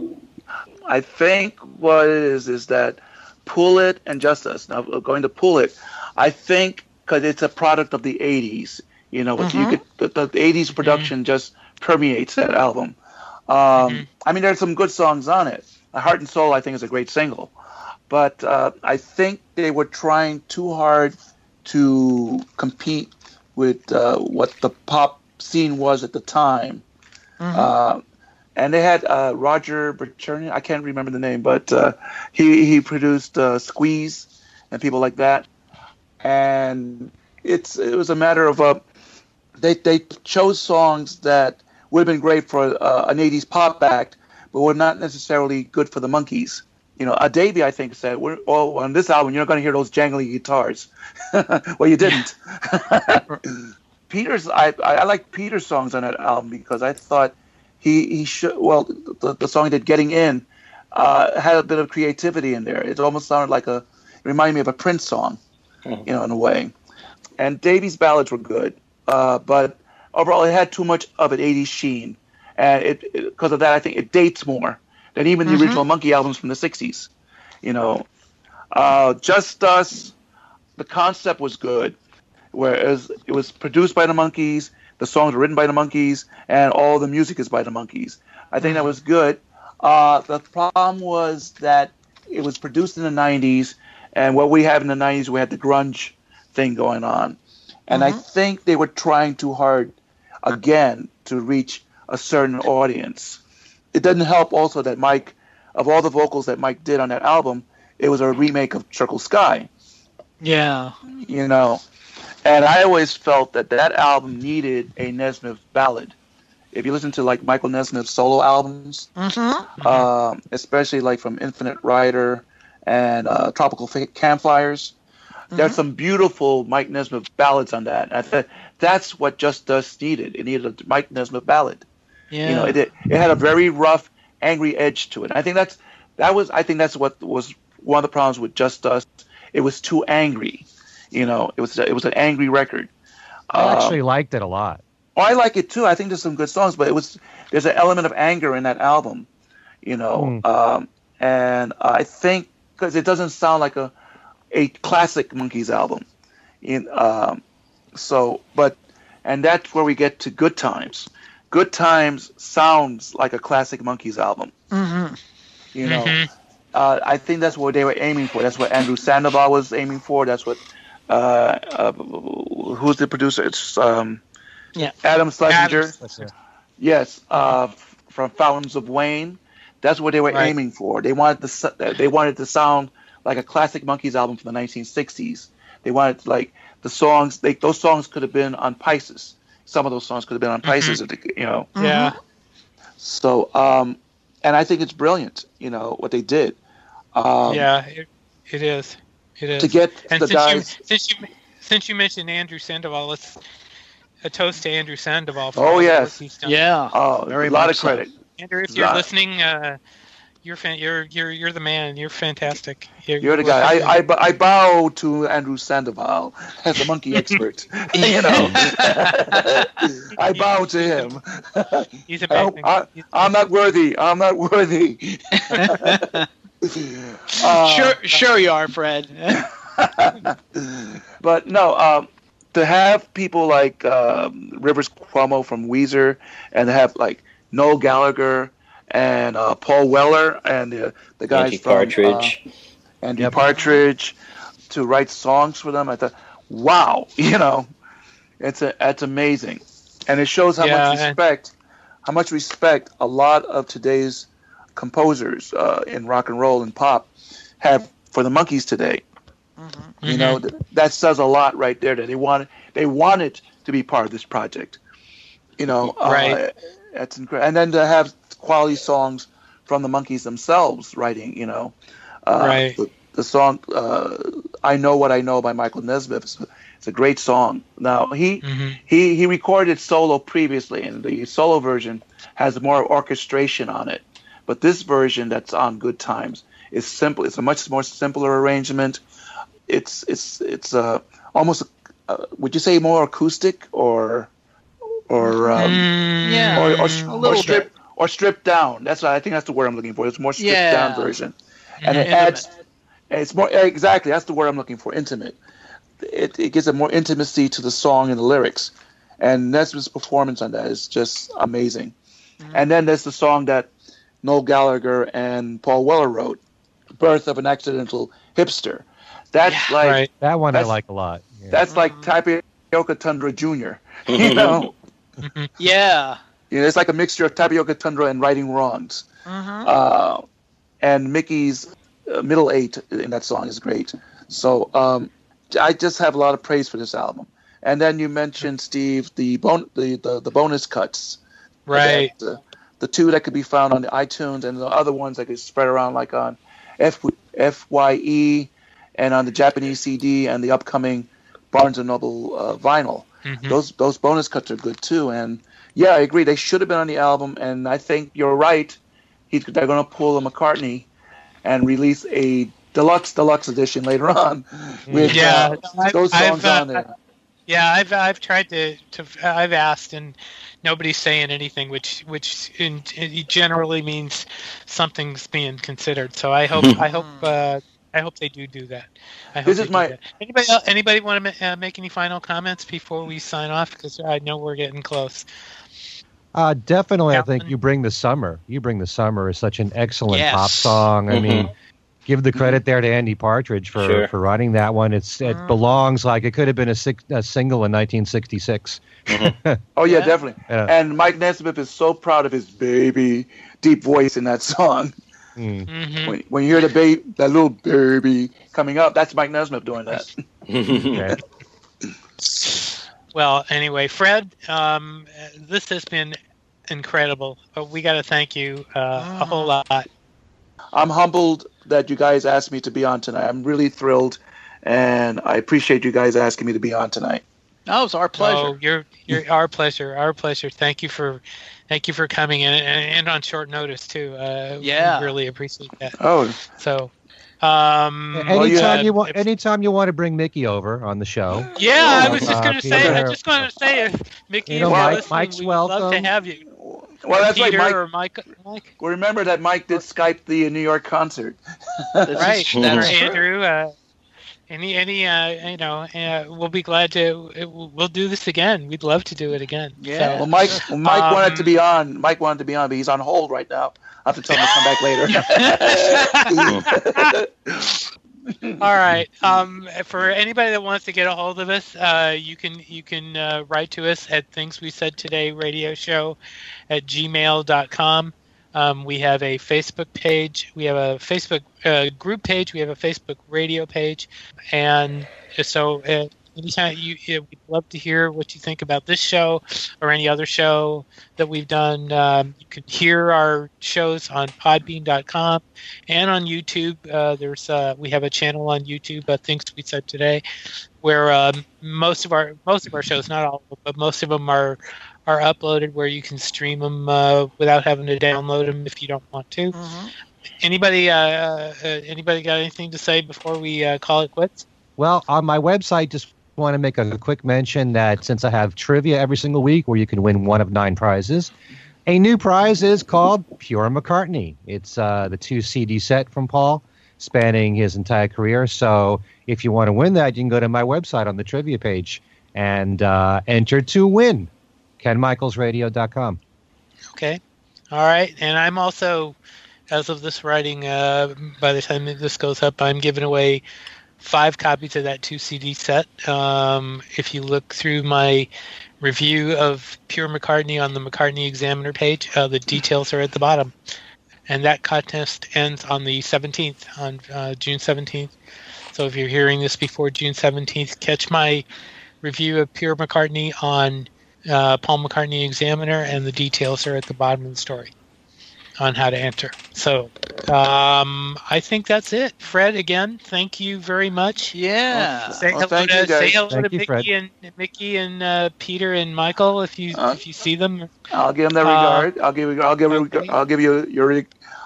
Speaker 5: I think what it is is that Pool It and Justice. Now going to Pool It, I think because it's a product of the '80s. You know, what you could the, the '80s production just permeates that album. Um,
Speaker 1: Mhm.
Speaker 5: I mean, there's some good songs on it. Heart and Soul, I think, is a great single, but uh, I think they were trying too hard to compete with uh, what the pop scene was at the time.
Speaker 4: Mhm.
Speaker 5: Uh, and they had uh, Roger Berturni. I can't remember the name, but uh, he he produced uh, Squeeze and people like that. And it's it was a matter of uh, they they chose songs that would have been great for uh, an '80s pop act, but were not necessarily good for the Monkees. You know, Davey, I think, said, "We're oh, on this album, you're not going to hear those jangly guitars." well, you didn't. Peter's, I, I like Peter's songs on that album because I thought he he should. Well, the, the song he did, "Getting In," uh, had a bit of creativity in there. It almost sounded like a, it reminded me of a Prince song,
Speaker 2: Mhm.
Speaker 5: you know, in a way. And Davey's ballads were good, uh, but overall, it had too much of an '80s sheen, and it because of that, I think it dates more than even the
Speaker 4: Mhm.
Speaker 5: original Monkey albums from the '60s. You know, uh, Justus, the concept was good, whereas it was produced by the Monkees, the songs were written by the Monkees, and all the music is by the Monkees. I think that was good. Uh, the problem was that it was produced in the '90s, and what we have in the '90s, we had the grunge thing going on, and I think they were trying too hard again to reach a certain audience. It doesn't help also that Mike, of all the vocals that Mike did on that album, it was a remake of Circle Sky
Speaker 4: Yeah.
Speaker 5: you know. And I always felt that that album needed a Nesmith ballad. If you listen to like Michael Nesmith's solo albums,
Speaker 4: Mm-hmm.
Speaker 5: um, especially like from Infinite Rider and uh, Tropical Fa- Campfires, there's some beautiful Mike Nesmith ballads on that. I thought that's what Justus needed. It needed a Mike Nesmith ballad.
Speaker 4: Yeah.
Speaker 5: You know, it, it had a very rough, angry edge to it. I think that's that was I think that's what was one of the problems with Justus. It was too angry. You know, it was it was an angry record.
Speaker 3: I
Speaker 5: Um,
Speaker 3: actually liked it a lot.
Speaker 5: Oh, I like it too. I think there's some good songs, but it was there's an element of anger in that album, you know.
Speaker 3: Hmm.
Speaker 5: Um, and I think because it doesn't sound like a a classic Monkees album. In um, so, but and that's where we get to Good Times. Good Times sounds like a classic Monkees album.
Speaker 4: Mm-hmm.
Speaker 5: You know,
Speaker 1: Mhm.
Speaker 5: uh, I think that's what they were aiming for. That's what Andrew Sandoval was aiming for. That's what uh, uh, who's the producer? It's um,
Speaker 4: Yeah.
Speaker 5: Adam Schlesinger.
Speaker 1: Adam-
Speaker 3: it.
Speaker 5: Yes, uh, from Fountains of Wayne. That's what they were
Speaker 1: Right.
Speaker 5: aiming for. They wanted s- they wanted to sound like a classic Monkees album from the 1960s. They wanted like the songs. They, those songs could have been on Pisces. Some of those songs could have been on Pisces. if they- You know,
Speaker 1: Yeah.
Speaker 5: so um, and I think it's brilliant. You know what they did. Um,
Speaker 1: yeah. It, it is. It is.
Speaker 5: To get
Speaker 1: and
Speaker 5: the
Speaker 1: since
Speaker 5: guys.
Speaker 1: you since you since you mentioned Andrew Sandoval, let's a toast to Andrew Sandoval. For
Speaker 5: Oh, yes.
Speaker 1: work he's done.
Speaker 4: Yeah.
Speaker 5: Oh,
Speaker 4: Very
Speaker 5: a lot
Speaker 4: much
Speaker 5: of
Speaker 4: so.
Speaker 5: credit.
Speaker 1: Andrew, if you're listening, uh, you're fan- you're you're you're the man. You're fantastic. You're,
Speaker 5: You're the guy. I, I, I bow to Andrew Sandoval as a Monkee expert. you know, I bow to him.
Speaker 1: He's
Speaker 5: I,
Speaker 1: amazing.
Speaker 5: I,
Speaker 1: He's-
Speaker 5: I'm not worthy. I'm not worthy. Uh,
Speaker 4: sure, sure you are, Fred.
Speaker 5: but no, um, to have people like um, Rivers Cuomo from Weezer, and to have like Noel Gallagher and uh, Paul Weller and the the guys
Speaker 2: Andy
Speaker 5: from uh,
Speaker 2: Partridge.
Speaker 5: Andy
Speaker 3: Yep.
Speaker 5: Partridge to write songs for them. I thought, wow, you know, it's a it's amazing, and it shows how
Speaker 1: Yeah,
Speaker 5: much
Speaker 1: and-
Speaker 5: respect, how much respect a lot of today's composers uh, in rock and roll and pop have for the Monkees today.
Speaker 1: Mm-hmm.
Speaker 5: You know, th- that says a lot right there. That they wanted they wanted to be part of this project. You know,
Speaker 1: Right.
Speaker 5: Uh, that's incredible. And then to have quality songs from the Monkees themselves writing. You know, uh,
Speaker 1: Right.
Speaker 5: The, the song uh, "I Know What I Know" by Michael Nesmith. It's, it's a great song. Now he
Speaker 1: hmm
Speaker 5: he he recorded solo previously, and the solo version has more orchestration on it. But this version that's on Good Times is simple. It's a much more simpler arrangement. It's it's it's uh, almost uh, would you say more acoustic or or um,
Speaker 4: Yeah.
Speaker 5: or, or,
Speaker 1: Mm,
Speaker 4: a
Speaker 5: or
Speaker 4: little
Speaker 5: strip or stripped down. That's what I think that's the word I'm looking for. It's more stripped
Speaker 4: Yeah.
Speaker 5: down version, and it
Speaker 4: Intimate.
Speaker 5: adds. It's more exactly that's the word I'm looking for. Intimate. It, it gives a more intimacy to the song and the lyrics, and Nesmith's performance on that is just amazing. Mm-hmm. And then there's the song that Noel Gallagher and Paul Weller wrote, "Birth of an Accidental Hipster." That's
Speaker 4: Yeah.
Speaker 5: like
Speaker 1: right.
Speaker 3: That one I like a lot. Yeah.
Speaker 5: that's like mm-hmm. Tapioca Tundra Jr. You know,
Speaker 4: Yeah.
Speaker 5: You know, it's like a mixture of Tapioca Tundra and Writing Wrongs.
Speaker 4: Mhm.
Speaker 5: uh, and Mickey's uh, middle eight in that song is great. So um, I just have a lot of praise for this album. And then you mentioned Steve the bon- the, the the bonus cuts,
Speaker 1: Right.
Speaker 5: The, the two that could be found on the iTunes and the other ones that could spread around like on F Fye and on the Japanese CD and the upcoming Barnes and Noble uh, vinyl
Speaker 1: Mhm.
Speaker 5: those those bonus cuts are good too. And yeah, I agree. They should have been on the album. And I think you're right. He's, they're going to pull a McCartney and release a deluxe deluxe edition later on with
Speaker 1: Yeah,
Speaker 5: uh,
Speaker 1: I've-
Speaker 5: those
Speaker 1: I've,
Speaker 5: songs
Speaker 1: uh,
Speaker 5: on there.
Speaker 1: Yeah, I've I've tried to, to I've asked and nobody's saying anything, which which in, it generally means something's being considered. So I hope I hope uh, I hope they do do that. I hope
Speaker 5: This is my-
Speaker 1: anybody else, anybody want to ma- uh, make any final comments before we sign off because I know we're getting close.
Speaker 3: Uh, definitely, I think you bring the summer. You bring the summer is such an excellent
Speaker 4: Yes.
Speaker 3: pop song. I
Speaker 2: Mhm.
Speaker 3: mean, give the credit there to Andy Partridge for,
Speaker 2: Sure.
Speaker 3: for writing that one. It's it
Speaker 4: Mm.
Speaker 3: belongs like it could have been a, six, a single in 1966.
Speaker 5: Oh yeah,
Speaker 4: Yeah.
Speaker 5: definitely.
Speaker 3: Yeah.
Speaker 5: And Mike Nesmith is so proud of his baby deep voice in that song.
Speaker 3: Mm.
Speaker 1: hmm
Speaker 5: When, when you hear the baby, that little baby coming up, that's Mike Nesmith doing that.
Speaker 3: Okay.
Speaker 1: Well, anyway, Fred, um, uh, this has been incredible. Uh, we got to thank you uh, a whole lot.
Speaker 5: I'm humbled that you guys asked me to be on tonight. I'm really thrilled, and I appreciate you guys asking me to be on tonight.
Speaker 4: No, it's our pleasure.
Speaker 1: Oh, you're, you're our pleasure. Our pleasure. Thank you for, thank you for coming in and, and on short notice too. Uh,
Speaker 4: Yeah.
Speaker 1: we really appreciate that.
Speaker 5: Oh,
Speaker 1: So, um,
Speaker 5: Well, you
Speaker 3: anytime
Speaker 1: uh,
Speaker 3: you want,
Speaker 1: if-
Speaker 3: anytime you want to bring Mickey over on the show,
Speaker 1: yeah, I was just
Speaker 3: uh,
Speaker 1: going to say,
Speaker 3: Peter.
Speaker 1: I just going to say, if Mickey,
Speaker 3: You
Speaker 1: if
Speaker 3: know, Mike-
Speaker 1: listening,
Speaker 3: Mike's
Speaker 1: we'd love to have you.
Speaker 5: Well, that's
Speaker 1: Peter
Speaker 5: right, Mike.
Speaker 1: or Mike. Mike.
Speaker 5: Well, remember that Mike did Skype the New York concert.
Speaker 1: Right,
Speaker 4: that's true.
Speaker 1: Andrew. Uh, any, any, uh, you know, uh, we'll be glad to. it- We'll do this again. We'd love to do it again.
Speaker 4: Yeah.
Speaker 5: Well, Mike, well, Mike
Speaker 1: Um,
Speaker 5: wanted to be on. Mike wanted to be on, but he's on hold right now. I have to tell him to come back later.
Speaker 1: All right. Um, for anybody that wants to get a hold of us, uh, you can you can uh, write to us at things we said today radio show at gmail.com. Um, we have a Facebook page. We have a Facebook uh, group page. We have a Facebook radio page, and so uh, anytime you, we'd love to hear what you think about this show or any other show that we've done. Um, you can hear our shows on Podbean.com and on YouTube. Uh, there's uh, we have a channel on YouTube, uh, Things We Said Today, where um, most of our most of our shows, not all, but most of them are are uploaded where you can stream them uh, without having to download them if you don't want to.
Speaker 4: Mhm.
Speaker 1: Anybody uh, uh, anybody got anything to say before we uh, call it quits?
Speaker 3: Well, on my website, just want to make a quick mention that since I have trivia every single week where you can win one of nine prizes, a new prize is called Pure McCartney. It's uh, the two CD set from Paul spanning his entire career. So if you want to win that, you can go to my website on the trivia page and uh, enter to win. KenMichaelsRadio.com.
Speaker 1: Okay. All right. And I'm also, as of this writing, uh, by the time this goes up, I'm giving away five copies of that two CD set. Um, if you look through my review of Pure McCartney on the McCartney Examiner page, uh, the details are at the bottom. And that contest ends on the 17th, on uh, June 17th. So if you're hearing this before June 17th, catch my review of Pure McCartney on uh, Paul McCartney Examiner, and the details are at the bottom of the story on how to enter. So um, I think that's it. Fred, again, thank you very much.
Speaker 4: Yeah.
Speaker 1: Say
Speaker 5: Well,
Speaker 1: hello,
Speaker 5: thank
Speaker 1: to,
Speaker 5: you,
Speaker 1: say hello
Speaker 3: Thank
Speaker 1: to
Speaker 3: you,
Speaker 1: Mickey
Speaker 3: Fred.
Speaker 1: and Mickey and uh, Peter and Michael if you
Speaker 5: Uh,
Speaker 1: if you see them.
Speaker 5: I'll give them the
Speaker 1: Uh,
Speaker 5: regard. I'll give. I'll give.
Speaker 1: okay.
Speaker 5: I'll give you your.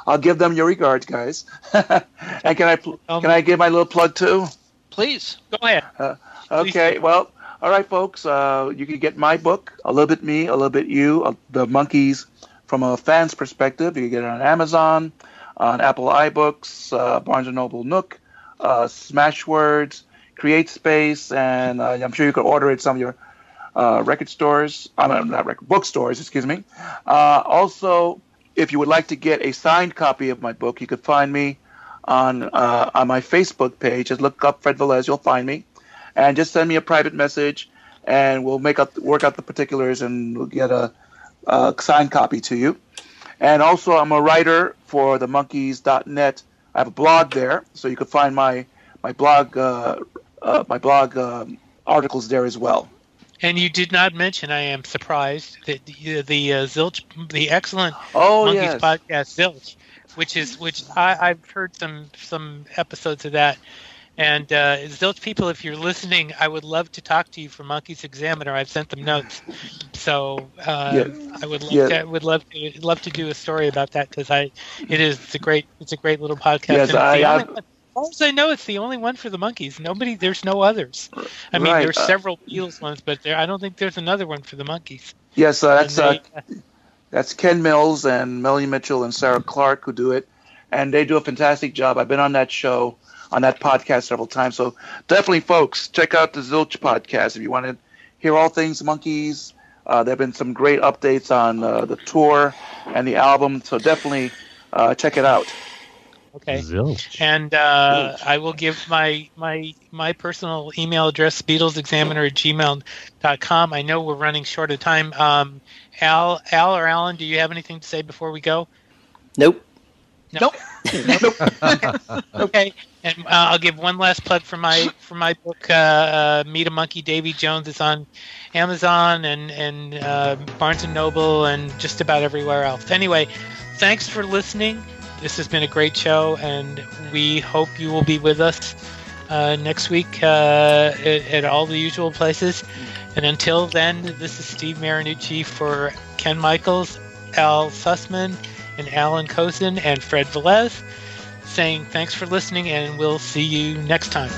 Speaker 5: I'll give them your regards, guys. and can I? pl-
Speaker 1: Um,
Speaker 5: Can I give my little plug too?
Speaker 4: Please.
Speaker 1: Go ahead. Please
Speaker 5: Okay,
Speaker 1: do.
Speaker 5: well, all right, folks. Uh, you can get my book, A Little Bit Me, A Little Bit You, uh, The Monkees from a fan's perspective. You can get it on Amazon, on Apple iBooks, uh, Barnes & Noble Nook, uh, Smashwords, CreateSpace, and uh, I'm sure you could order it some of your uh, record stores. I mean, not record bookstores, excuse me. Also, if you would like to get a signed copy of my book, you could find me on on my Facebook page. Just look up Fred Velez, you'll find me, and just send me a private message, and we'll make up work out the particulars, and we'll get a, a signed copy to you. And also, I'm a writer for the Monkees.net. I have a blog there, so you can find my my blog uh, uh, my blog um, articles there as well.
Speaker 1: And you did not mention. I am surprised that the, the uh, Zilch, the excellent
Speaker 5: Oh
Speaker 1: Monkees
Speaker 5: yes,
Speaker 1: podcast Zilch, which is which I, I've heard some some episodes of that. And uh, Zilch people, if you're listening, I would love to talk to you for Monkees Examiner. I've sent them notes, so uh,
Speaker 5: Yeah.
Speaker 1: I would love
Speaker 5: Yeah.
Speaker 1: to, would love to love to do a story about that because I it is it's a great it's a great little podcast.
Speaker 5: Yes,
Speaker 1: and
Speaker 5: I-
Speaker 1: the
Speaker 5: I-
Speaker 1: only one- as far as I know, it's the only one for the Monkees. Nobody, there's no others. I mean,
Speaker 5: Right,
Speaker 1: there's
Speaker 5: uh,
Speaker 1: several Beatles ones, but there, I don't think there's another one for the Monkees.
Speaker 5: yes, uh, that's uh,
Speaker 1: they-
Speaker 5: That's Ken Mills and Melanie Mitchell and Sarah Clark who do it, and they do a fantastic job. I've been on that show, on that podcast several times. So definitely, folks, check out the Zilch podcast if you want to hear all things Monkees. Uh, there have been some great updates on uh, the tour and the album, so definitely uh, check it out.
Speaker 1: okay.
Speaker 3: Zilch.
Speaker 1: And uh, I will give my my my personal email address, BeatlesExaminer at gmail.com. I know we're running short of time. Um, Al, Al or Alan, do you have anything to say before we go?
Speaker 2: Nope.
Speaker 1: No. okay. And uh, I'll give one last plug for my for my book, uh, uh, Meet a Monkee. Davy Jones is on Amazon and and uh, Barnes and Noble and just about everywhere else. Anyway, thanks for listening. This has been a great show, and we hope you will be with us uh, next week uh, at, at all the usual places. And until then, this is Steve Marinucci for Ken Michaels, Al Sussman, and Allan Kozinn and Fred Velez saying thanks for listening, and we'll see you next time.